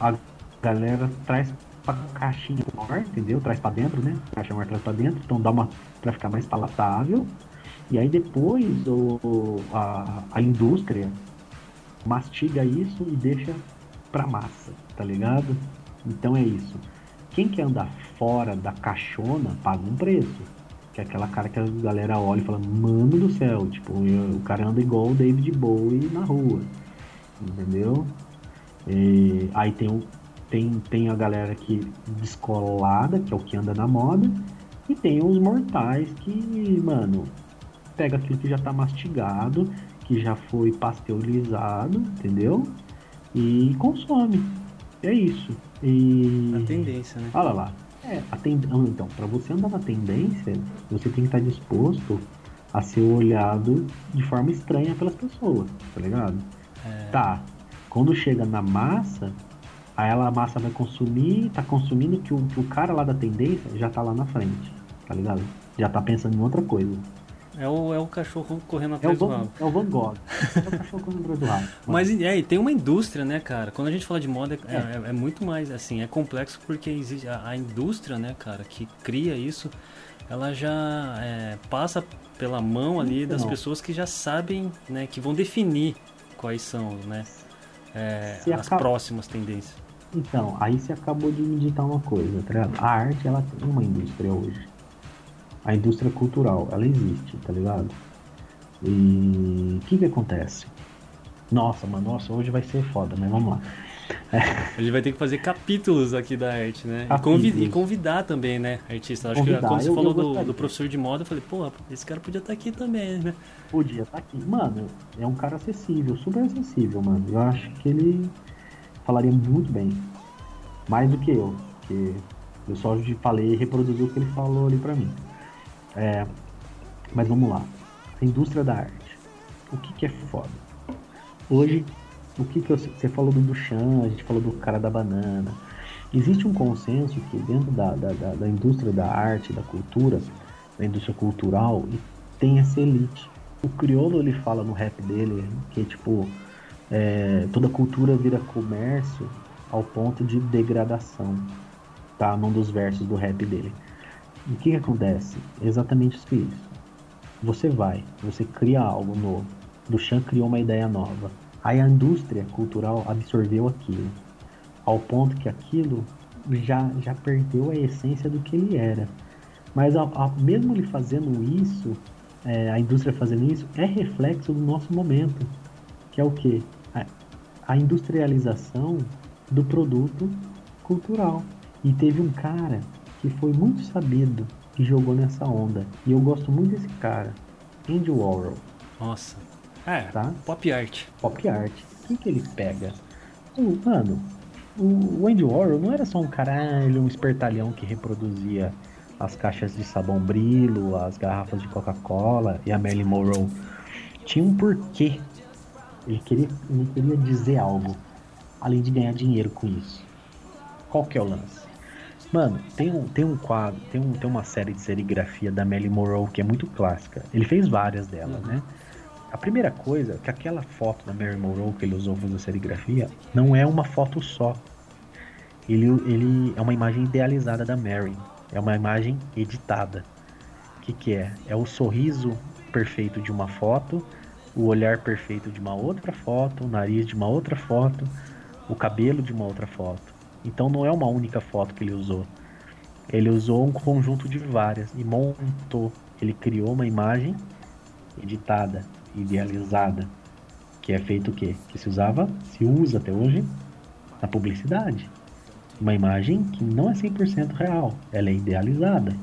a galera traz pra caixinha maior, entendeu? Traz para dentro, né? Caixa maior traz para dentro, então dá uma para ficar mais palatável. E aí depois o, a, a indústria mastiga isso e deixa pra massa, tá ligado? Então é isso. Quem quer andar fora da caixona paga um preço. Que é aquela cara que a galera olha e fala, mano do céu, tipo, eu, o cara anda igual o David Bowie na rua. Entendeu? E, aí tem, o, tem, tem a galera que descolada, que é o que anda na moda, e tem os mortais que, mano, pega aquilo que já tá mastigado, que já foi pasteurizado, entendeu? E consome. É isso. E... A tendência, né? Olha lá. É, a ten... então, para você andar na tendência, você tem que estar disposto a ser olhado de forma estranha pelas pessoas, tá ligado? É... Tá. Quando chega na massa, aí ela, a massa vai consumir, tá consumindo que o, que o cara lá da tendência já tá lá na frente, tá ligado? Já tá pensando em outra coisa. É o, é o cachorro correndo atrás é o Van, do rabo. É o Van Gogh. É o cachorro correndo atrás do rabo. Mas é, tem uma indústria, né, cara? Quando a gente fala de moda, é, é. é muito mais, assim, é complexo porque existe a, a, indústria, né, cara, que cria isso, ela já é, passa pela mão ali das pessoas que já sabem, né, que vão definir quais são, né, é, as acaba... próximas tendências. Então, aí você acabou de me ditar uma coisa, tá ligado? A arte, ela tem uma indústria hoje a indústria cultural, ela existe, tá ligado? E o que que acontece? Nossa, mano, nossa, hoje vai ser foda, mas vamos lá. É. A gente vai ter que fazer capítulos aqui da arte, né? E convidar, e convidar, também, né, artista. Acho convidar. que quando você eu, falou eu do, do, professor de moda, eu falei, pô, esse cara podia estar tá aqui também, né? Podia estar tá aqui. Mano, é um cara acessível, super acessível, mano. Eu acho que ele falaria muito bem. Mais do que eu. Porque eu só falei e reproduzi o que ele falou ali pra mim. É, mas vamos lá. A indústria da arte. O que, que é foda? Hoje, o que, que eu, você falou do Duchamp, a gente falou do cara da banana. Existe um consenso que dentro da, da, da, da indústria da arte, da cultura, da indústria cultural, tem essa elite. O crioulo ele fala no rap dele que tipo é, toda cultura vira comércio ao ponto de degradação, tá? Num dos versos do rap dele. O que, que acontece? Exatamente isso. Você vai, você cria algo novo. Duchamp criou uma ideia nova. Aí a indústria cultural absorveu aquilo, ao ponto que aquilo já, já perdeu a essência do que ele era. Mas a, a, mesmo ele fazendo isso, é, a indústria fazendo isso, é reflexo do nosso momento, que é o que? A, industrialização do produto cultural. E teve um cara que foi muito sabido e jogou nessa onda. E eu gosto muito desse cara, Andy Warhol. Nossa. É, tá? pop art. Pop art. O que, que ele pega? O, mano, o Andy Warhol não era só um caralho, um espertalhão que reproduzia as caixas de sabão brilho, as garrafas de Coca-Cola e a Marilyn Monroe. Tinha um porquê. Ele queria, ele queria dizer algo, além de ganhar dinheiro com isso. Qual que é o lance? Mano, tem um, tem um quadro, tem, um, tem uma série de serigrafia da Melly Monroe que é muito clássica. Ele fez várias delas, né? A primeira coisa, é que aquela foto da Mary Monroe que ele usou fazer serigrafia, não é uma foto só. Ele, ele é uma imagem idealizada da Mary. É uma imagem editada. O que, que é? É o sorriso perfeito de uma foto, o olhar perfeito de uma outra foto, o nariz de uma outra foto, o cabelo de uma outra foto. Então não é uma única foto que ele usou. Ele usou um conjunto de várias e montou. Ele criou uma imagem editada, idealizada, que é feito o quê? Que se usava, se usa até hoje na publicidade. Uma imagem que não é 100% real, ela é idealizada,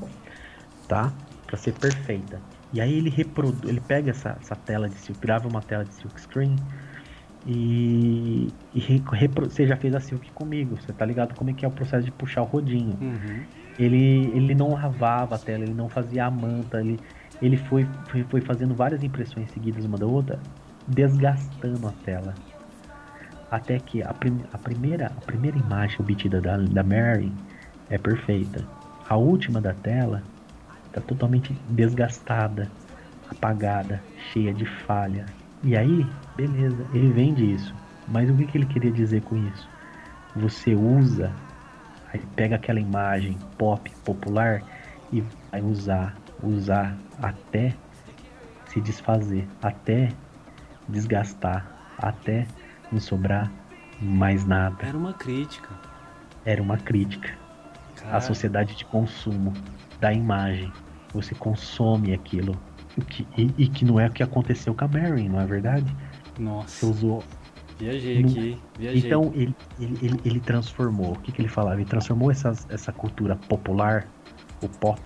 tá? Para ser perfeita. E aí ele reproduz, ele pega essa, essa tela de silk, grava uma tela de silk screen e, e repro, você já fez a silk comigo, você tá ligado como é que é o processo de puxar o rodinho. Uhum. Ele, ele não lavava a tela, ele não fazia a manta, ele, ele foi, foi, foi fazendo várias impressões seguidas uma da outra, desgastando a tela. Até que a, prim, a, primeira, a primeira imagem obtida da, da Mary é perfeita. A última da tela está totalmente desgastada, apagada, cheia de falha. E aí, beleza, ele vende isso. Mas o que, que ele queria dizer com isso? Você usa, aí pega aquela imagem pop, popular, e vai usar, usar até se desfazer, até desgastar, até não sobrar mais nada. Era uma crítica. Era uma crítica. Cara. A sociedade de consumo da imagem. Você consome aquilo. Que, e, e, que não é o que aconteceu com a Mary, não é verdade? Nossa. Você usou. Viajei no... aqui, viajei. Então ele, ele, ele, ele, transformou. O que, que ele falava? Ele transformou essas, essa cultura popular, o pop,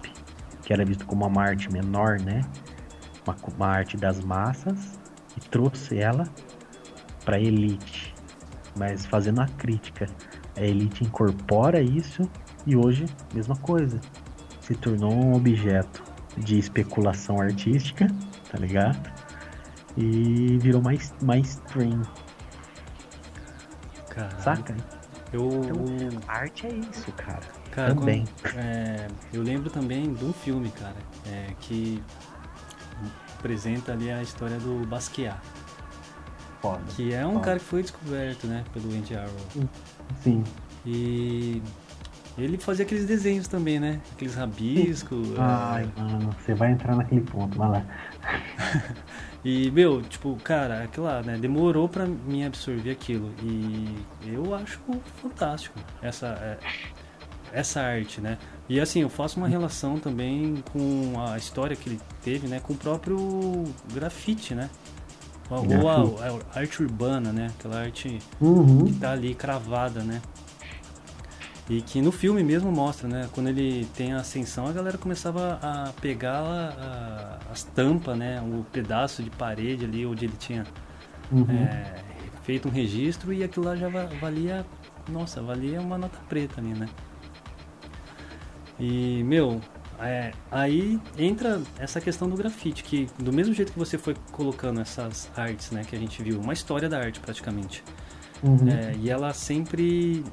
que era visto como uma arte menor, né? Uma, uma arte das massas, e trouxe ela para elite, mas fazendo a crítica. A elite incorpora isso e hoje, mesma coisa. Se tornou um objeto de especulação artística, tá ligado? E virou mais mainstream. Caralho. Saca? Eu... Então, arte é isso, cara. Cara, também. Quando, é, eu lembro também de um filme, cara, é, que apresenta ali a história do Basquiat. Foda. Que é um Foda. cara que foi descoberto, né, pelo Andy Arrow. Sim. E ele fazia aqueles desenhos também, né? Aqueles rabiscos. Ai, é... mano, você vai entrar naquele ponto, vai lá. e, meu, tipo, cara, aquilo lá, né? Demorou pra mim absorver aquilo. E eu acho fantástico essa, é, essa arte, né? E assim, eu faço uma relação também com a história que ele teve, né? Com o próprio grafite, né? Ou a, a, arte urbana, né? Aquela arte uhum. que tá ali cravada, né? E que no filme mesmo mostra, né? Quando ele tem a ascensão, a galera começava a pegar a, as tampas, né? O pedaço de parede ali onde ele tinha uhum. é, feito um registro e aquilo lá já valia, nossa, valia uma nota preta ali, né? E, meu, é, aí entra essa questão do grafite, que do mesmo jeito que você foi colocando essas artes, né, que a gente viu, uma história da arte praticamente. Uhum. É, e ela sempre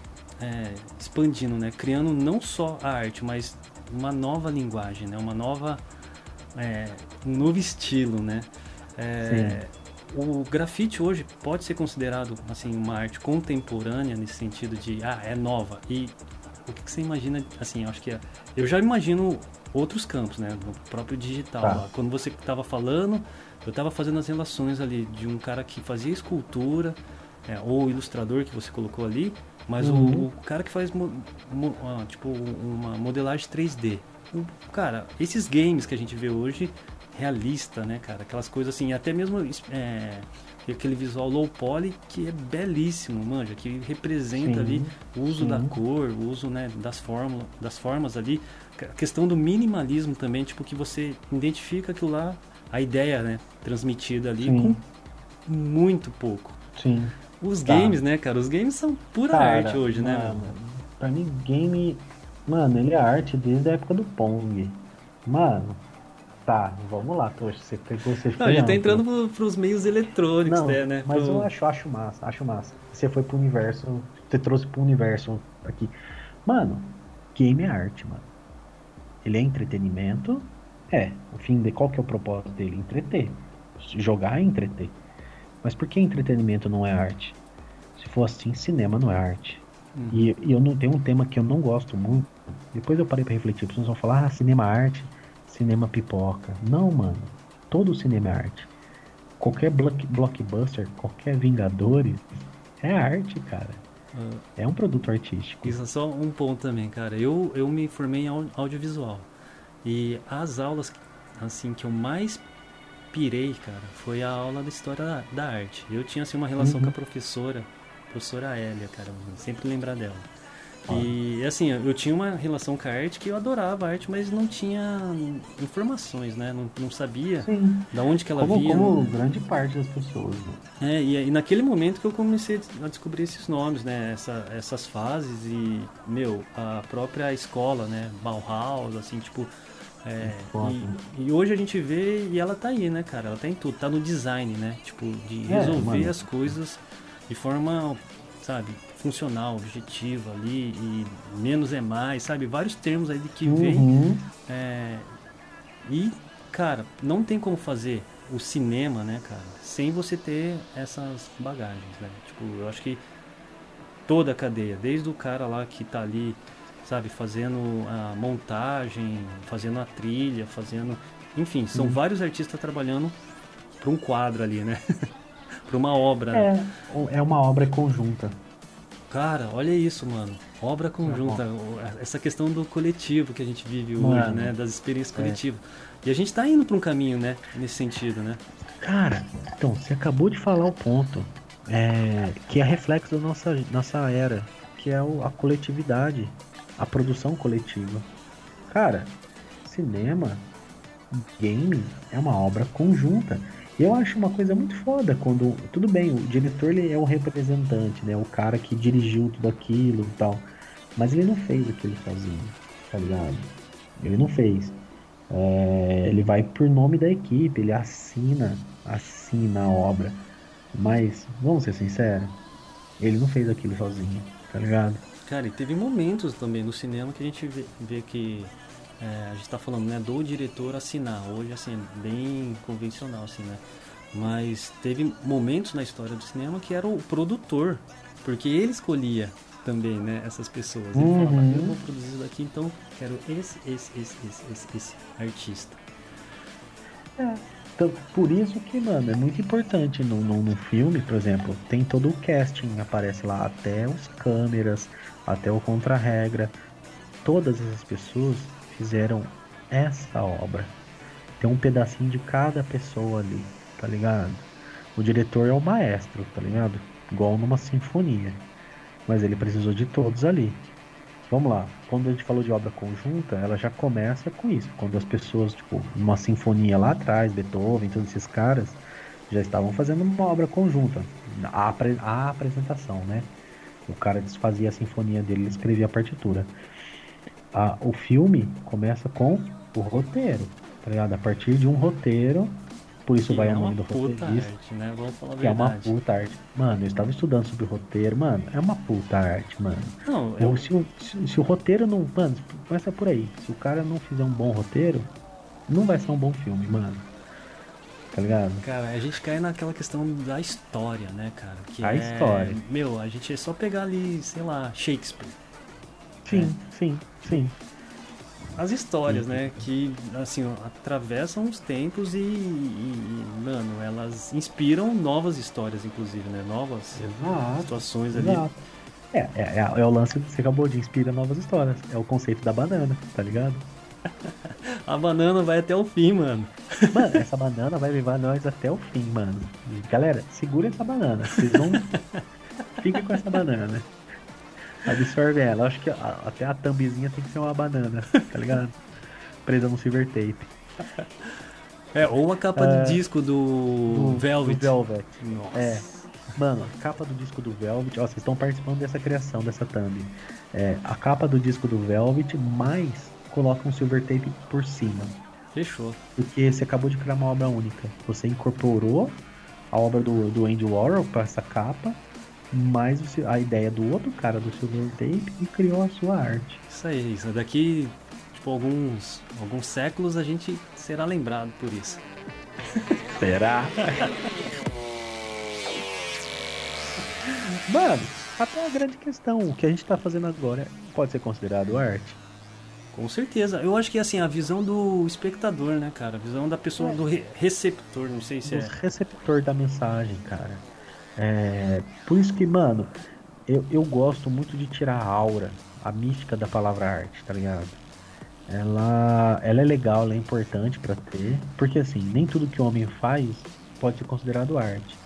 é, expandindo, né, criando não só a arte, mas uma nova linguagem, né, uma nova, é, um novo estilo, né. É, o grafite hoje pode ser considerado assim uma arte contemporânea nesse sentido de ah é nova e o que, que você imagina assim eu acho que é, eu já imagino outros campos né no próprio digital Tá. lá. quando você estava falando eu estava fazendo as relações ali de um cara que fazia escultura é, ou ilustrador que você colocou ali mas o- Uhum. o, cara que faz mo- mo- ah, tipo uma modelagem 3D O- cara esses games que a gente vê hoje realista, né, cara? Aquelas coisas assim, até mesmo é, aquele visual low poly que é belíssimo, manja, que representa Sim, ali o uso sim. da cor, o uso, né, das fórmulas, das formas ali, a questão do minimalismo também, tipo que você identifica aquilo lá, a ideia, né, transmitida ali Sim. com muito pouco. Sim. Os Tá. games, né, cara? Os games são pura Cara, arte hoje, né? mano? Pra mim, game. Mano, ele é arte desde a época do Pong. Mano, tá, vamos lá, Tocha. Você pegou, você Não, a gente tá entrando pro, pros meios eletrônicos, Não, né? né? mas eu acho, acho massa, acho massa. Você foi pro universo, você trouxe pro universo aqui. Mano, game é arte, mano. Ele é entretenimento. É, o fim de qual que é o propósito dele? Entreter. Jogar é entreter. Mas por que entretenimento não é arte? Se for assim, cinema não é arte. Uhum. E, e eu não tenho um tema que eu não gosto muito. Depois eu parei pra refletir. Pessoas vão falar, ah, cinema é arte, cinema pipoca. Não, mano. Todo cinema é arte. Qualquer block, blockbuster, qualquer Vingadores é arte, cara. Ah, É um produto artístico. Isso é só um ponto também, cara. Eu, eu me formei em au- audiovisual. E as aulas assim que eu mais pirei, cara, foi a aula da história da, arte. Eu tinha assim uma relação Uhum. com a professora, professora Hélia, cara, sempre lembrar dela. E assim, eu tinha uma relação com a arte que eu adorava a arte, mas não tinha informações, né? Não, não sabia Sim. da onde que ela como, vinha. Como grande parte das pessoas. Né? É, e, e, naquele momento que eu comecei a descobrir esses nomes, né? Essa, essas fases e, meu, a própria escola, né? Bauhaus, assim, tipo. É, e, e, hoje a gente vê e ela tá aí, né, cara? Ela tá em tudo, tá no design, né? Tipo, de é, resolver é, as coisas de forma, sabe, funcional, objetiva ali, e menos é mais, sabe? Vários termos aí de que uhum. vem. É, e, cara, não tem como fazer o cinema, né, cara, sem você ter essas bagagens, né? Tipo, eu acho que toda a cadeia, desde o cara lá que tá ali, sabe, fazendo a montagem, fazendo a trilha, fazendo. Enfim, são uhum. vários artistas trabalhando para um quadro ali, né? para uma obra. É, é uma obra conjunta. Cara, olha isso, mano. Obra conjunta. Essa questão do coletivo que a gente vive mano, hoje, né? Das experiências é. coletivas. E a gente tá indo para um caminho, né? Nesse sentido, né? Cara, então, você acabou de falar o ponto. É, que é reflexo da nossa, nossa era. Que é o, a coletividade. A produção coletiva. Cara, cinema, game é uma obra conjunta. E eu acho uma coisa muito foda quando. Tudo bem, o diretor ele é o representante, né? O cara que dirigiu tudo aquilo e tal. Mas ele não fez aquilo sozinho, tá ligado? Ele não fez. É, ele vai por nome da equipe, ele assina, assina a obra. Mas, vamos ser sinceros, ele não fez aquilo sozinho, tá ligado? Cara, e teve momentos também no cinema que a gente vê, vê que é, a gente está falando né, do diretor assinar. Hoje, assim, bem convencional, assim, né? Mas teve momentos na história do cinema que era o produtor, porque ele escolhia também, né, essas pessoas. Ele uhum. falava, eu vou produzir isso daqui, então quero esse, esse, esse, esse, esse, esse artista. É. Então, por isso que, mano, é muito importante no, no, no, filme, por exemplo, tem todo o casting, aparece lá até os câmeras, até o contra-regra. Todas essas pessoas fizeram essa obra. Tem um pedacinho de cada pessoa ali, tá ligado? O diretor é o maestro, tá ligado? Igual numa sinfonia. Mas ele precisou de todos ali. Vamos lá, quando a gente falou de obra conjunta, ela já começa com isso. Quando as pessoas, tipo, numa sinfonia lá atrás, Beethoven, todos esses caras, já estavam fazendo uma obra conjunta. A, a apresentação, né? O cara desfazia a sinfonia dele, ele escrevia a partitura o filme começa com o roteiro, tá ligado? A partir de um roteiro, por isso que vai é o nome do roteirista. Arte, né? Vamos falar que é uma puta arte. Mano, eu estava estudando sobre roteiro, mano, é uma puta arte, mano. Não, eu... se, o, se, se, o roteiro não. Mano, começa por aí. Se o cara não fizer um bom roteiro, não vai ser um bom filme, mano. Tá ligado? Cara, a gente cai naquela questão da história, né, cara? Que a é... história. Meu, a gente é só pegar ali, sei lá, Shakespeare. Sim, é. sim, sim. As histórias, né? Que, assim, atravessam os tempos e, e, mano, elas inspiram novas histórias, inclusive, né? Novas exato, situações ali. Exato. É, é, é, é, o lance que você acabou de inspirar novas histórias. É o conceito da banana, tá ligado? A banana vai até o fim, mano. Mano, essa banana vai levar nós até o fim, mano. Galera, segura essa banana. Vocês vão. Fiquem com essa banana. Absorve ela. Acho que a, até a thumbzinha tem que ser uma banana, tá ligado? Presa no silver tape. É, ou a capa do disco do, do Velvet. Do Velvet. Nossa. É. Mano, a capa do disco do Velvet, ó, vocês estão participando dessa criação, dessa thumb. É, a capa do disco do Velvet, mais coloca um silver tape por cima. Fechou. Porque você acabou de criar uma obra única. Você incorporou a obra do, do Andy Warhol para essa capa mais a ideia do outro cara do Silver Tape e criou a sua arte. Isso aí, isso. Daqui tipo, alguns, alguns séculos a gente será lembrado por isso. Será? Mano, até a grande questão, o que a gente está fazendo agora pode ser considerado arte? Com certeza. Eu acho que assim, a visão do espectador, né, cara? A visão da pessoa, do re receptor, não sei se do é. receptor da mensagem, cara. É, por isso que, mano, eu, eu gosto muito de tirar a aura, a mística da palavra arte, tá ligado? Ela, ela é legal, ela é importante para ter, porque assim, nem tudo que o homem faz pode ser considerado arte.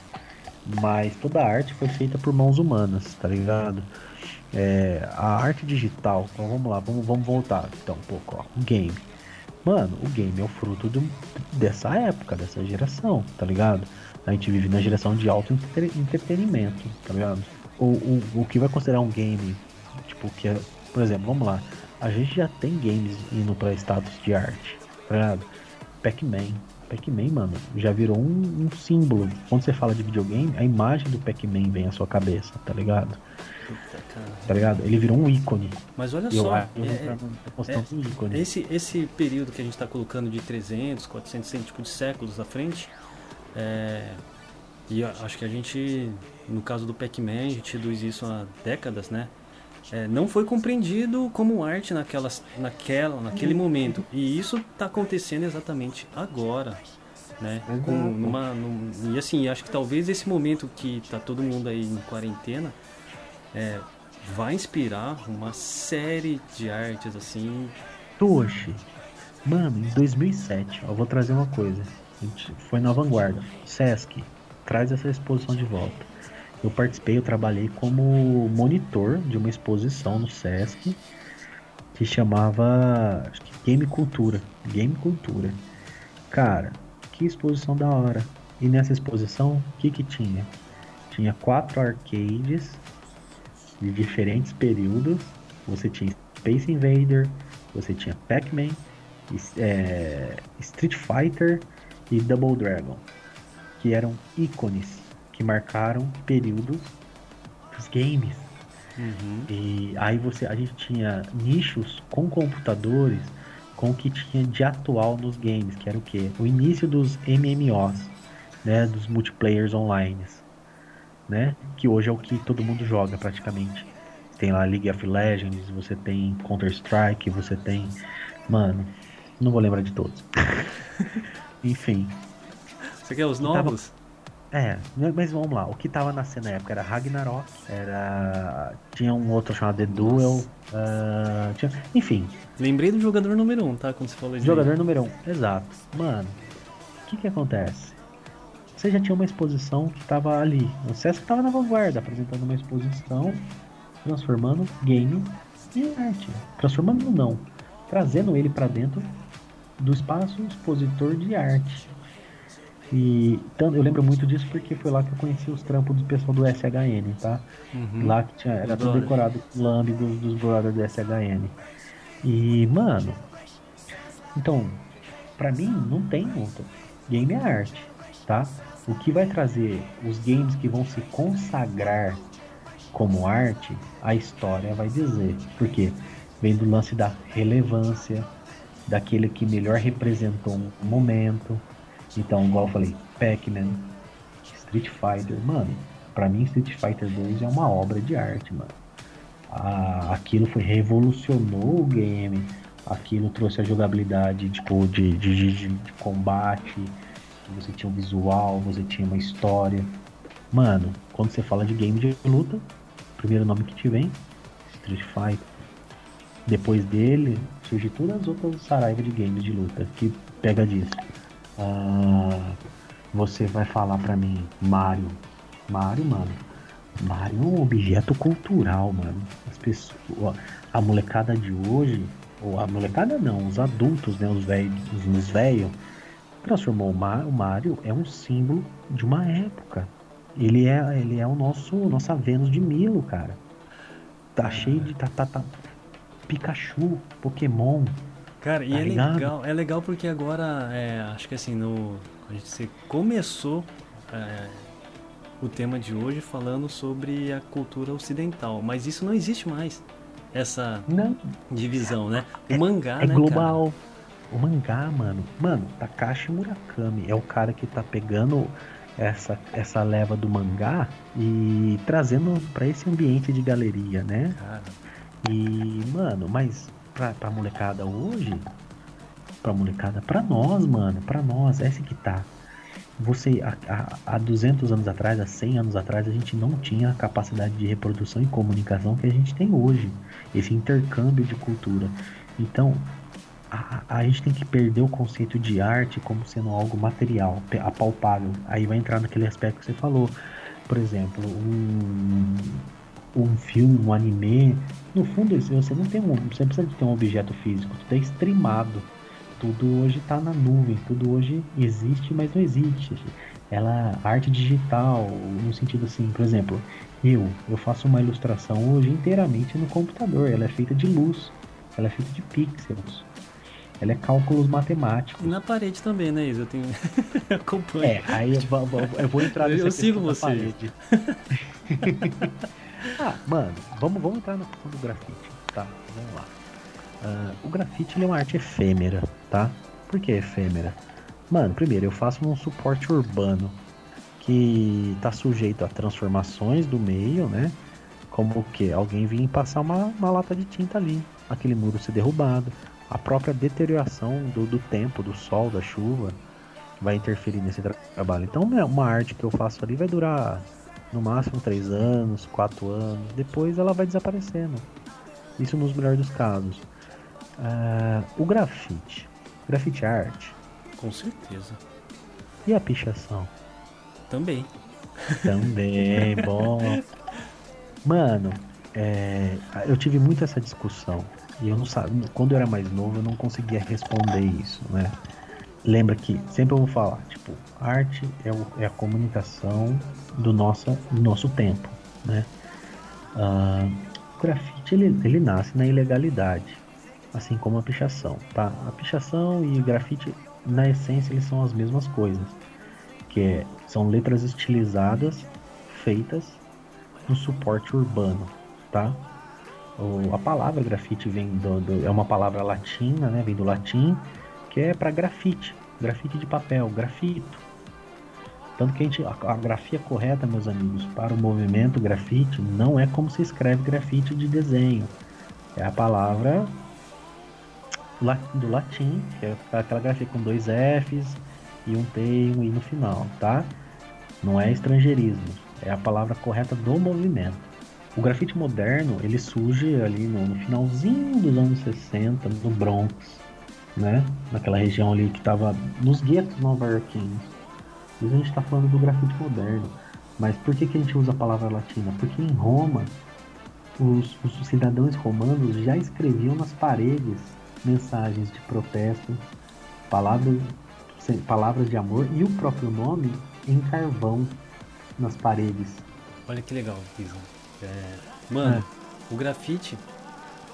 Mas toda arte foi feita por mãos humanas, tá ligado? É, a arte digital, então vamos lá, vamos, vamos voltar então um pouco, ó, o game. Mano, o game é o fruto do, dessa época, dessa geração, tá ligado? A gente vive na geração de alto entretenimento, tá ligado? O, o, o que vai considerar um game, tipo, que é, por exemplo, vamos lá, a gente já tem games indo para status de arte, tá ligado? Pac-Man. Pac-Man, mano, já virou um, um, símbolo. Quando você fala de videogame, a imagem do Pac-Man vem à sua cabeça, tá ligado? Tá ligado? Ele virou um ícone. Mas olha só, é, é, é, esse, esse período que a gente tá colocando de 300, 400, tipo de séculos à frente, e acho que a gente, no caso do Pac-Man, a gente reduz isso há décadas, né? É, não foi compreendido como arte naquelas, naquela, naquele momento. E isso está acontecendo exatamente agora. Né? Com, numa, num, e assim, acho que talvez esse momento que está todo mundo aí em quarentena é, vai inspirar uma série de artes assim. Toshi, mano, em 2007, eu vou trazer uma coisa. A gente foi na vanguarda. Sesc, traz essa exposição de volta. Eu participei, eu trabalhei como monitor de uma exposição no Sesc que chamava acho que Game Cultura. Game Cultura. Cara, que exposição da hora. E nessa exposição, o que que tinha? Tinha quatro arcades de diferentes períodos. Você tinha Space Invader, você tinha Pac-Man, é, Street Fighter e Double Dragon, que eram ícones que marcaram períodos dos games. Uhum. E aí você, a gente tinha nichos com computadores com o que tinha de atual nos games, que era o que? O início dos MMOs, né, dos multiplayers online, né, que hoje é o que todo mundo joga praticamente. Tem lá League of Legends, você tem Counter Strike, você tem, mano, não vou lembrar de todos. Enfim. Você quer os novos? Tava... É, mas vamos lá. O que tava na cena na época era Ragnarok, era. Tinha um outro chamado The Duel. Uh... Tinha... Enfim. Lembrei do jogador número 1, um, tá? Quando você falou isso. Jogador aí. número 1, um. exato. Mano, o que que acontece? Você já tinha uma exposição que tava ali. O César tava na vanguarda, apresentando uma exposição, transformando game em arte. Transformando não, trazendo ele para dentro do espaço expositor de arte. E tanto, eu lembro muito disso porque foi lá que eu conheci os trampos do pessoal do SHN, tá? Uhum. Lá que tinha, era tudo decorado com lamb dos, dos brothers do SHN. E, mano, então, pra mim não tem luta. Game é arte, tá? O que vai trazer os games que vão se consagrar como arte, a história vai dizer. Porque vem do lance da relevância, daquele que melhor representou um momento, então, igual eu falei, Pac-Man, Street Fighter, mano, para mim Street Fighter 2 é uma obra de arte, mano. Ah, aquilo foi revolucionou o game, aquilo trouxe a jogabilidade tipo, de, de, de, de combate, você tinha um visual, você tinha uma história. Mano, quando você fala de game de luta, primeiro nome que te vem, Street Fighter. Depois dele, surge todas as outras saraivas de games de luta que pega disso. Ah, você vai falar para mim, Mario. Mario, mano. Mario é um objeto cultural, mano. As pessoas, a molecada de hoje, ou a molecada não, os adultos, né, os velhos, os velhos, transformou o, Mar, o Mario é um símbolo de uma época. Ele é, ele é o nosso, nossa Vênus de Milo, cara. Tá cheio de tá, tá, tá, Pikachu, Pokémon, Cara, e tá é ligado? legal, é legal porque agora, é, acho que assim, no, a gente você começou é, o tema de hoje falando sobre a cultura ocidental, mas isso não existe mais, essa não. divisão, né? O é, mangá, é né, global. Cara? O mangá, mano, mano, Takashi Murakami é o cara que tá pegando essa, essa leva do mangá e trazendo para esse ambiente de galeria, né? Cara. E, mano, mas pra, pra molecada hoje, pra molecada, pra nós, mano, pra nós, essa que tá. Você, há, há 200 anos atrás, há 100 anos atrás, a gente não tinha a capacidade de reprodução e comunicação que a gente tem hoje. Esse intercâmbio de cultura. Então, a, a, gente tem que perder o conceito de arte como sendo algo material, apalpável. Aí vai entrar naquele aspecto que você falou. Por exemplo, um, um filme, um anime, no fundo você não tem um, você precisa de ter um objeto físico, tudo é streamado. Tudo hoje está na nuvem, tudo hoje existe, mas não existe. Ela arte digital, no sentido assim, por exemplo, eu, eu faço uma ilustração hoje inteiramente no computador, ela é feita de luz, ela é feita de pixels. Ela é cálculos matemáticos. E na parede também, né, Isa? Eu tenho. eu acompanho. É, aí eu, eu vou entrar nessa Eu sigo você. Parede. ah, mano, vamos, vamos entrar na questão do grafite. Tá, vamos lá. Uh, o grafite é uma arte efêmera, tá? Por que efêmera? Mano, primeiro, eu faço um suporte urbano que tá sujeito a transformações do meio, né? Como que alguém vir passar uma, uma lata de tinta ali, aquele muro ser derrubado, a própria deterioração do, do tempo, do sol, da chuva, vai interferir nesse tra trabalho. Então, uma arte que eu faço ali vai durar no máximo 3 anos, 4 anos, depois ela vai desaparecendo. Isso nos melhores dos casos. Uh, o grafite, grafite art. Com certeza. E a pichação? Também. Também, bom. Mano, é, eu tive muito essa discussão. E eu não sabia, quando eu era mais novo, eu não conseguia responder isso, né? Lembra que sempre eu vou falar, tipo, arte é, o, é a comunicação do nosso, do nosso tempo, né? O grafite ele, ele nasce na ilegalidade, assim como a pichação, tá? A pichação e o grafite, na essência, eles são as mesmas coisas, que é, são letras estilizadas feitas no suporte urbano, tá? O, a palavra grafite vem do, do, é uma palavra latina, né? Vem do latim, que é para grafite, grafite de papel, grafito. Tanto que a, gente, a, a, grafia correta, meus amigos, para o movimento grafite não é como se escreve grafite de desenho. É a palavra do latim, que é aquela grafia com dois Fs e um T e um I no final, tá? Não é estrangeirismo, é a palavra correta do movimento. O grafite moderno, ele surge ali no, no finalzinho dos anos 60, no Bronx, né? Naquela região ali que estava nos guetos nova-iorquinos. E a gente está falando do grafite moderno. Mas por que, que a gente usa a palavra latina? Porque em Roma, os, os cidadãos romanos já escreviam nas paredes mensagens de protesto, palavras, palavras de amor e o próprio nome em carvão nas paredes. Olha que legal, Pisa. É, mano, é. o grafite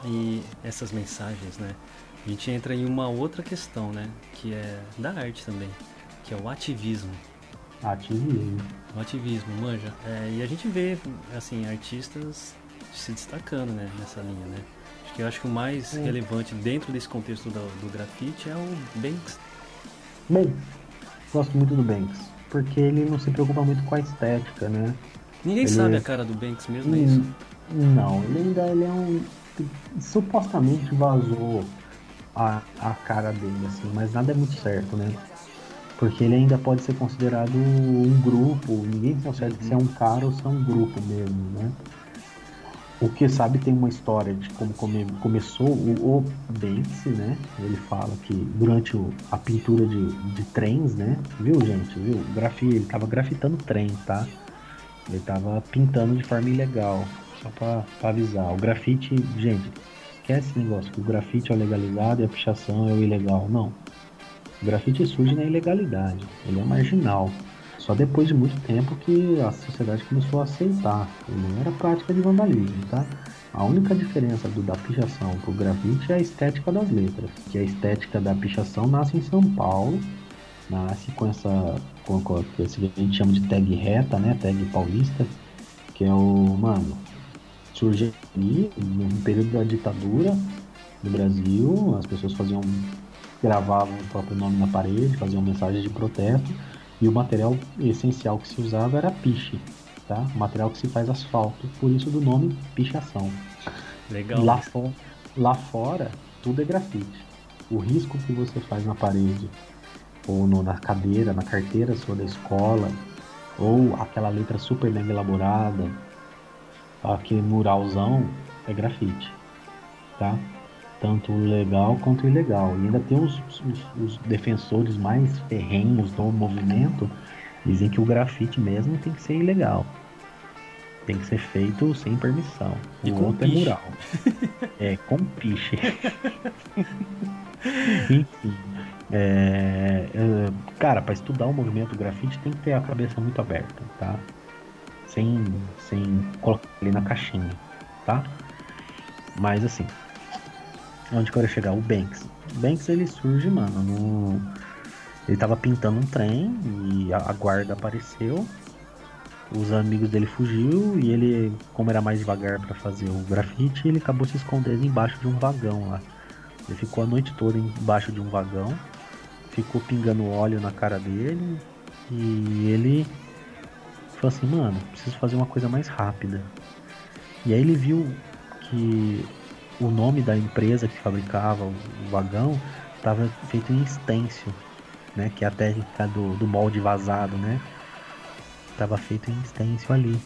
e essas mensagens, né? A gente entra em uma outra questão, né? Que é da arte também, que é o ativismo. Ativismo. O ativismo, manja. É, e a gente vê, assim, artistas se destacando né, nessa linha, né? Acho que eu acho que o mais é. relevante dentro desse contexto do, do grafite é o Banks. Bem, gosto muito do Banks, porque ele não se preocupa muito com a estética, né? Ninguém ele... sabe a cara do Banks mesmo, é isso? Não, ele ainda ele é um. Supostamente vazou a, a cara dele, assim, mas nada é muito certo, né? Porque ele ainda pode ser considerado um grupo, ninguém consegue se é um cara ou se é um grupo mesmo, né? O que sabe tem uma história de como come, começou o, o Banksy, né? Ele fala que durante o, a pintura de, de trens, né? Viu, gente? Viu? Grafia, ele tava grafitando trem, tá? Ele tava pintando de forma ilegal, só pra, pra avisar. O grafite, gente, esquece esse negócio que o grafite é o legalizado e a pichação é o ilegal. Não. O grafite surge na ilegalidade, ele é marginal. Só depois de muito tempo que a sociedade começou a aceitar. Ele não era prática de vandalismo, tá? A única diferença do, da pichação pro grafite é a estética das letras. Que a estética da pichação nasce em São Paulo, nasce com essa com, com que a gente chama de tag reta, né? Tag paulista, que é o, mano, surge ali no período da ditadura no Brasil, as pessoas faziam gravavam o próprio nome na parede, faziam mensagens de protesto e o material essencial que se usava era piche, tá? O material que se faz asfalto, por isso do nome pichação. Legal. Lá, for, lá fora, tudo é grafite. O risco que você faz na parede, ou no, na cadeira, na carteira sua da escola, ou aquela letra super bem elaborada, aquele muralzão, é grafite, tá? Tanto legal quanto ilegal. E ainda tem os, os, os defensores mais ferrenhos do movimento, dizem que o grafite mesmo tem que ser ilegal. Tem que ser feito sem permissão. E o outro piche. é mural. é, com piche. Enfim. É, é, cara, para estudar o movimento grafite tem que ter a cabeça muito aberta, tá? Sem, sem colocar ele na caixinha, tá? Mas assim, onde que eu ia chegar? O Banks. O Banks ele surge, mano, no... ele tava pintando um trem e a, a guarda apareceu. Os amigos dele fugiu e ele, como era mais devagar para fazer o grafite, ele acabou se escondendo embaixo de um vagão lá. Ele ficou a noite toda embaixo de um vagão, ficou pingando óleo na cara dele e ele falou assim, mano, preciso fazer uma coisa mais rápida. E aí ele viu que o nome da empresa que fabricava o vagão estava feito em stencil, né? Que é a técnica do, do molde vazado, né? Tava feito em stencil ali.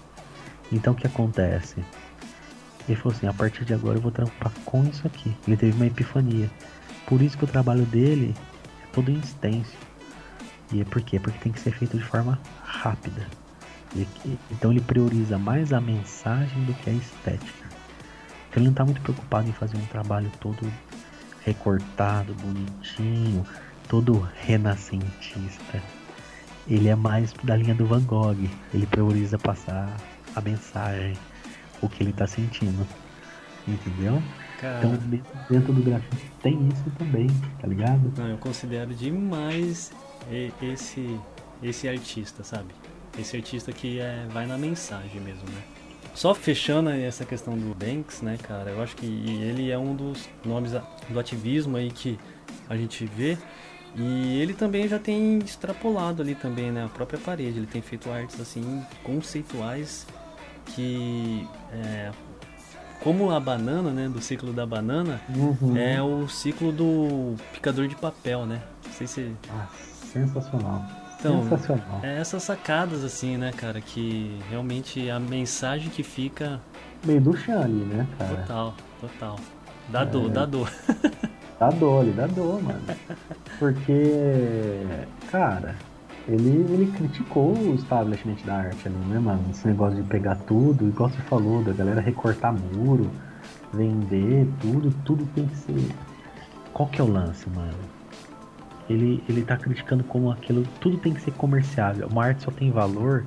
Então o que acontece? Ele falou assim, a partir de agora eu vou trampar com isso aqui. Ele teve uma epifania. Por isso que o trabalho dele todo em stencil. E é por quê? Porque tem que ser feito de forma rápida. E- então ele prioriza mais a mensagem do que a estética. Então ele não está muito preocupado em fazer um trabalho todo recortado, bonitinho, todo renascentista. Ele é mais da linha do Van Gogh. Ele prioriza passar a mensagem, o que ele está sentindo. Entendeu? Cara, Então dentro, dentro do grafite tem isso também, tá ligado? não, eu considero demais esse esse artista, sabe? Esse artista que é, vai na mensagem mesmo, né? Só fechando essa questão do Banks, né, cara? Eu acho que ele é um dos nomes do ativismo aí que a gente vê. E ele também já tem extrapolado ali também, né? A própria parede. Ele tem feito artes assim conceituais que é, como a banana, né, do ciclo da banana, Uhum. é o ciclo do picador de papel, né? Não sei se Ah, sensacional. Então, sensacional. é essas sacadas assim, né, cara, que realmente a mensagem que fica Meio do ali, né, cara? total, total. Dá dor, dá dor. Dá dor, ele dá dor, mano. Porque, cara, ele, ele criticou o establishment da arte ali, né, mano? Esse negócio de pegar tudo, igual você falou, da galera recortar muro, vender tudo, tudo tem que ser. Qual que é o lance, mano? Ele, ele tá criticando como aquilo, tudo tem que ser comerciável. Uma arte só tem valor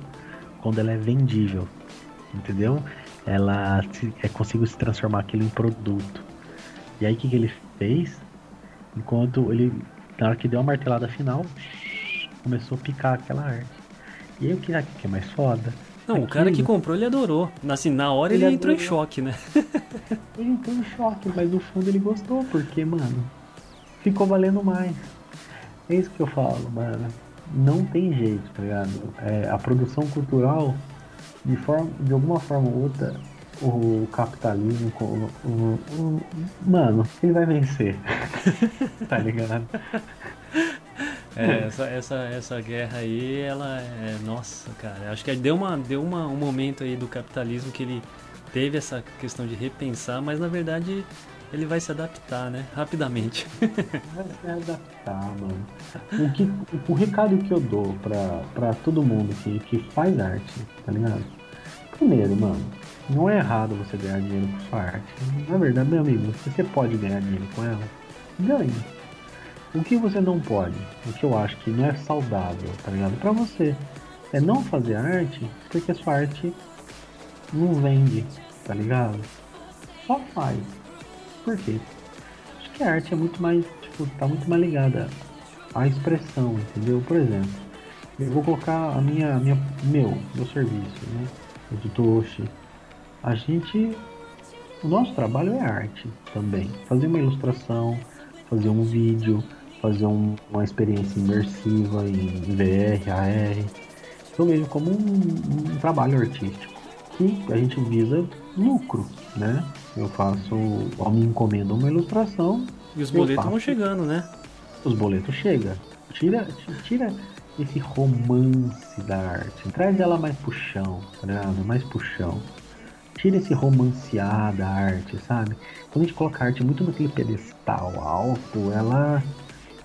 quando ela é vendível, entendeu? Ela se, é, conseguiu se transformar aquilo em produto. E aí o que, que ele fez? Enquanto ele, na hora que deu a martelada final, começou a picar aquela arte. E aí o que, que é mais foda? Não, o cara que Aquilo- comprou ele adorou. Assim, na hora ele, Ele entrou em choque, né? Ele entrou em choque, mas no fundo ele gostou, porque, mano, ficou valendo mais. É isso que eu falo, mano. Não tem jeito, tá ligado? É, a produção cultural, de, forma, de alguma forma ou outra, o capitalismo, o, o- o- mano, ele vai vencer. tá ligado? É, essa, essa, essa guerra aí, ela é. Nossa, cara. Acho que deu, uma, deu uma, um momento aí do capitalismo que ele teve essa questão de repensar, mas na verdade ele vai se adaptar, né? Rapidamente. Vai se adaptar, mano. O, que, o recado que eu dou pra, pra todo mundo que, que faz arte, tá ligado? Primeiro, mano, não é errado você ganhar dinheiro com sua arte. Na verdade, meu amigo, se você pode ganhar dinheiro com ela, ganhe. O que você não pode, o que eu acho que não é saudável, tá ligado? Pra você, é não fazer arte porque a sua arte não vende, tá ligado? Só faz. Por quê? Acho que a arte é muito mais, tipo, tá muito mais ligada à expressão, entendeu? Por exemplo, eu vou colocar a minha, minha meu, meu serviço, né? O de Toshi. A gente, o nosso trabalho é arte também. Fazer uma ilustração, fazer um vídeo, fazer um- uma experiência imersiva em VR, AR. Eu vejo como um, um trabalho artístico que a gente visa lucro, né? Eu faço, eu me encomendo uma ilustração, E os boletos vão chegando, né? os boletos chegam. Tira, tira esse romance da arte. Traz ela mais pro chão, tá ligado? Mais pro chão. Tira esse romancear da arte, sabe? Quando a gente coloca a arte muito naquele pedestal alto, ela,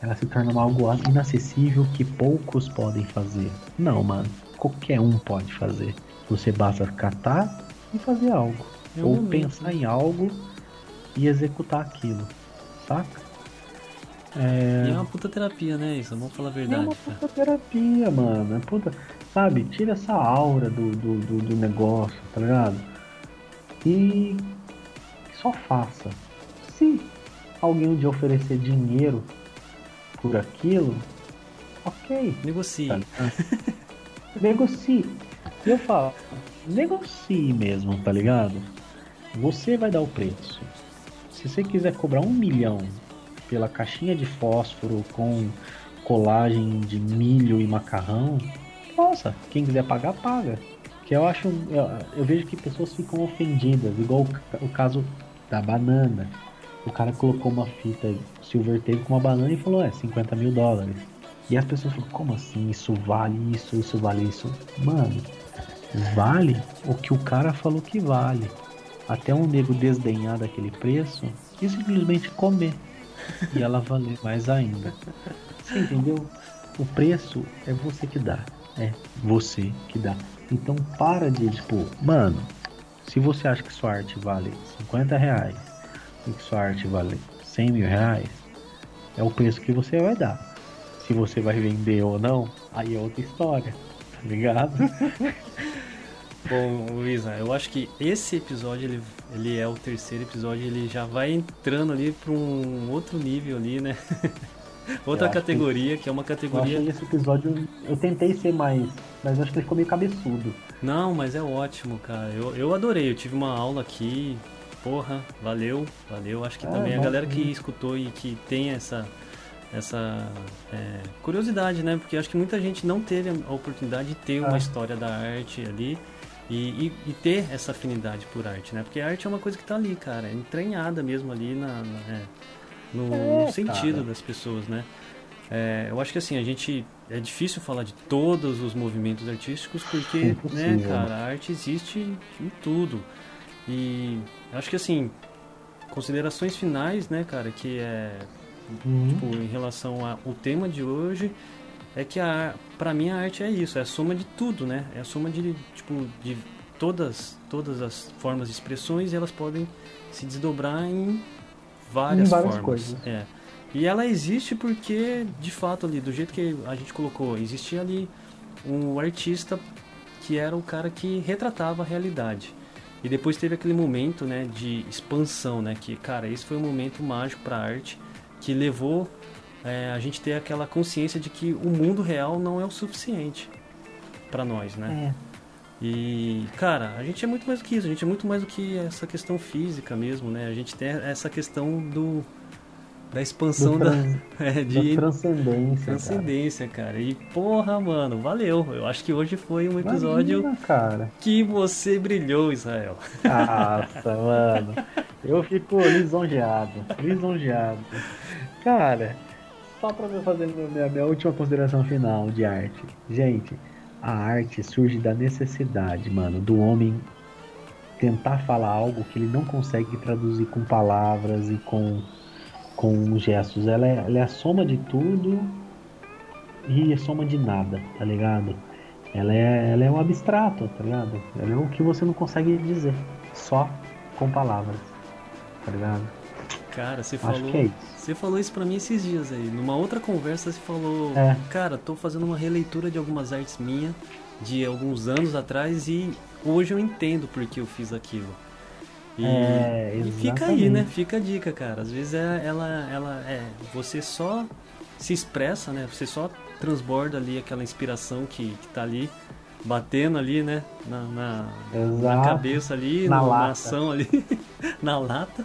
ela se torna algo inacessível que poucos podem fazer. Não, mano. qualquer um pode fazer. Você basta catar e fazer algo. É ou pensar em algo e executar aquilo. Saca? É... E é uma puta terapia, né? Isso, vamos falar a verdade. É uma puta terapia, mano. É puta... Sabe, tira essa aura do, do, do, do negócio, tá ligado? E só faça. Se alguém de oferecer dinheiro por aquilo, ok. Negocie. Tá negocie. E eu falo, negocie mesmo, tá ligado? Você vai dar o preço. Se você quiser cobrar um milhão pela caixinha de fósforo com colagem de milho e macarrão, nossa, quem quiser pagar, paga. Que eu acho. Eu, eu vejo que pessoas ficam ofendidas, igual o, o caso da banana. O cara colocou uma fita silver tape com uma banana e falou, é 50 mil dólares. E as pessoas falam, como assim? Isso vale isso, isso vale isso. Mano, vale o que o cara falou que vale. Até um nego desdenhar daquele preço e simplesmente comer. E ela valer mais ainda. Você entendeu? O preço é você que dá. É você que dá. Então para de, tipo, mano, se você acha que sua arte vale 50 reais e que sua arte vale 100 mil reais, é o preço que você vai dar. Se você vai vender ou não, aí é outra história, tá ligado? Bom, Luísa, eu acho que esse episódio, ele, ele é o terceiro episódio, ele já vai entrando ali para um outro nível ali, né? Outra categoria, que... que... é uma categoria. Eu esse episódio. Eu tentei ser mais. Mas acho que ele ficou meio cabeçudo. Não, mas é ótimo, cara. Eu, eu adorei. Eu tive uma aula aqui. Porra, valeu, valeu. Acho que é, também a galera que escutou e que tem essa. Essa é, curiosidade, né? Porque acho que muita gente não teve a oportunidade de ter uma é. história da arte ali e, e, e, ter essa afinidade por arte, né? Porque a arte é uma coisa que tá ali, cara, é entranhada mesmo ali na, na é, no, é, no sentido cara. das pessoas, né? É, eu acho que assim, a gente. É difícil falar de todos os movimentos artísticos porque, né, cara, a arte existe em tudo. E acho que assim, considerações finais, né, cara, que é. Uhum. Tipo, em relação ao tema de hoje, é que a, pra mim a arte é isso, é a soma de tudo, né? É a soma de, tipo, de todas, todas as formas de expressões e elas podem se desdobrar em várias, várias formas. Coisas. É. E ela existe porque, de fato, ali, do jeito que a gente colocou, existia ali um artista que era o cara que retratava a realidade. E depois teve aquele momento, né, de expansão, né, que, cara, esse foi um momento mágico para a arte que levou é, a gente ter aquela consciência de que o mundo real não é o suficiente para nós, né? É. E, cara, a gente é muito mais do que isso, a gente é muito mais do que essa questão física mesmo, né? A gente tem essa questão do da expansão da, é, de da transcendência. Transcendência, cara. cara. E porra, mano, valeu. Eu acho que hoje foi um episódio Imagina, cara. que você brilhou, Israel. Nossa, mano. Eu fico lisonjeado, lisonjeado. Cara, só pra fazer minha, minha última consideração final de arte. Gente, a arte surge da necessidade, mano, do homem tentar falar algo que ele não consegue traduzir com palavras e com, com gestos. Ela é, ela é a soma de tudo e a soma de nada, tá ligado? Ela é, ela é um abstrato, tá ligado? Ela é o que você não consegue dizer, só com palavras, tá ligado? Cara, você Acho falou. É você falou isso para mim esses dias aí. Numa outra conversa você falou, é. cara, tô fazendo uma releitura de algumas artes minhas de alguns anos atrás e hoje eu entendo porque eu fiz aquilo. E, é, e fica aí, né? Fica a dica, cara. Às vezes é, ela, ela é. Você só se expressa, né? Você só transborda ali aquela inspiração que, que tá ali, batendo ali, né? Na, na, na cabeça ali, na, na ação ali, na lata.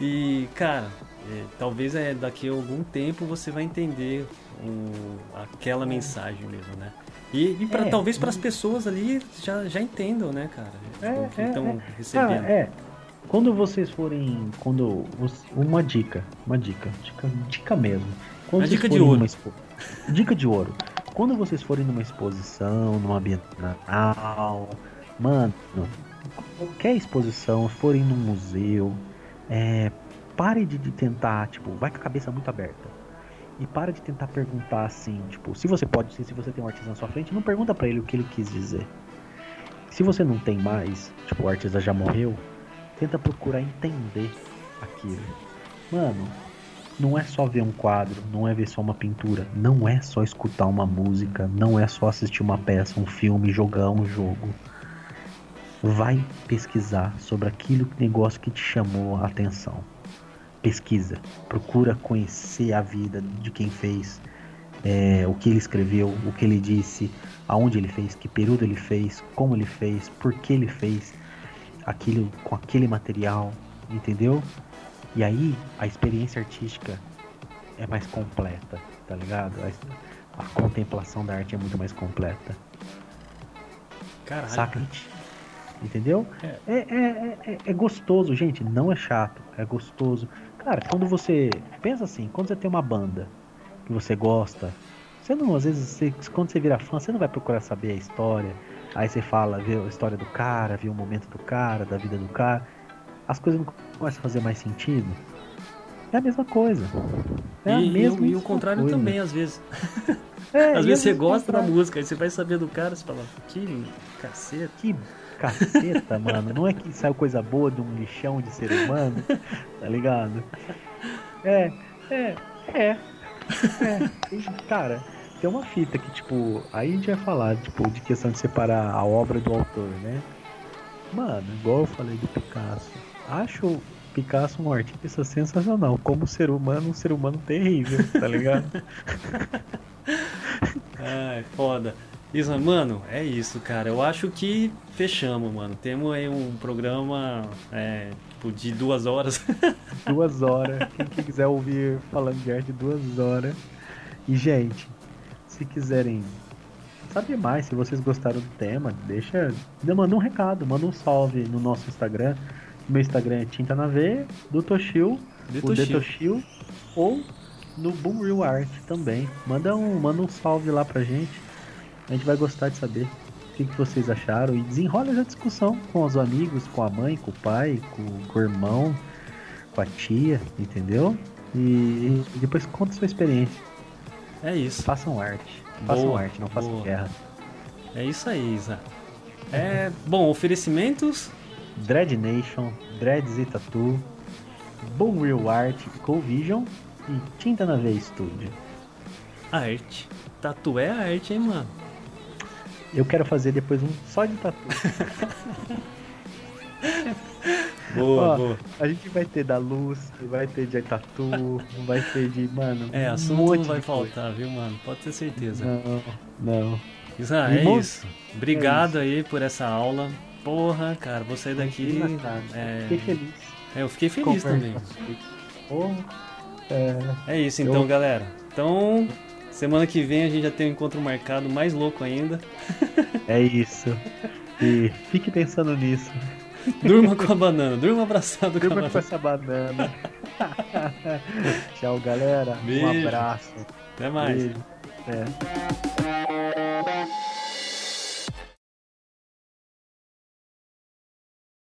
E, cara, é, talvez é daqui a algum tempo você vai entender o, aquela mensagem mesmo, né? E, e pra, é, talvez para as pessoas ali já, já entendam, né, cara? É, que estão é, é. recebendo. é. Quando vocês forem. Quando. Uma dica. Uma dica. Dica, dica mesmo. Quando dica de ouro. Expo... Dica de ouro. Quando vocês forem numa exposição, numa bienal, mano, qualquer exposição, forem num museu, é, pare de, de tentar, tipo, vai com a cabeça muito aberta. E para de tentar perguntar assim, tipo, se você pode, se você tem um artista na sua frente, não pergunta para ele o que ele quis dizer. Se você não tem mais, tipo, o artista já morreu, tenta procurar entender aquilo. Mano, não é só ver um quadro, não é ver só uma pintura, não é só escutar uma música, não é só assistir uma peça, um filme, jogar um jogo. Vai pesquisar sobre aquilo negócio que te chamou a atenção pesquisa, procura conhecer a vida de quem fez, é, o que ele escreveu, o que ele disse, aonde ele fez, que período ele fez, como ele fez, por que ele fez aquilo com aquele material, entendeu? E aí a experiência artística é mais completa, tá ligado? A, a contemplação da arte é muito mais completa. Caralho. Saca? Entendeu? É. É, é, é, é gostoso, gente. Não é chato, é gostoso. Cara, quando você. Pensa assim, quando você tem uma banda que você gosta, você não, às vezes, você, quando você vira fã, você não vai procurar saber a história. Aí você fala, vê a história do cara, vê o momento do cara, da vida do cara. As coisas não começam a fazer mais sentido. É a mesma coisa. É e, a mesma e, e o contrário coisa. também, às vezes. É, às vezes você gosta da música, aí você vai saber do cara, você fala, que caceta. Que caceta, mano. Não é que saiu coisa boa de um lixão de ser humano, tá ligado? É, é, é. é. cara, tem uma fita que, tipo, aí a gente vai falar, tipo, de questão de separar a obra do autor, né? Mano, igual eu falei do Picasso. Acho Picasso um artista sensacional. Como ser humano, um ser humano terrível, tá ligado? Ai, foda. Isa, mano, é isso, cara. Eu acho que fechamos, mano. Temos aí um programa é, tipo, de duas horas. duas horas. Quem quiser ouvir falando de arte, duas horas. E, gente, se quiserem saber mais, se vocês gostaram do tema, deixa. Manda um recado, manda um salve no nosso Instagram. Meu Instagram é Tinta na V, do Toshio, o Detoshio, ou no Boom Real Art também. Manda um, manda um salve lá pra gente. A gente vai gostar de saber o que, que vocês acharam e desenrola essa discussão com os amigos, com a mãe, com o pai, com, com o irmão, com a tia, entendeu? E, e depois conta a sua experiência. É isso. Façam arte. Façam boa, arte, não façam boa. guerra. É isso aí, Isa. É, bom, oferecimentos. Dread Nation, Dreads e Tattoo, Boom Real Art, Covision e Tinta na V Studio. Arte. Tatu é arte, hein, mano? Eu quero fazer depois um só de tatu. boa, Ó, boa. A gente vai ter da luz, vai ter de tatu, vai ter de, mano. É, assunto um não vai faltar, viu, mano? Pode ter certeza. Não, não. Isso, ah, é isso. Obrigado é isso. aí por essa aula. Porra, cara, vou sair daqui. É... Fiquei feliz. É, eu fiquei feliz também. Porra. É... é isso então, eu... galera. Então, Semana que vem a gente já tem um encontro marcado mais louco ainda. É isso. E fique pensando nisso. Durma com a banana, durma abraçado durma com a com essa banana. Tchau, galera. Beijo. Um abraço. Até mais. Beijo. É.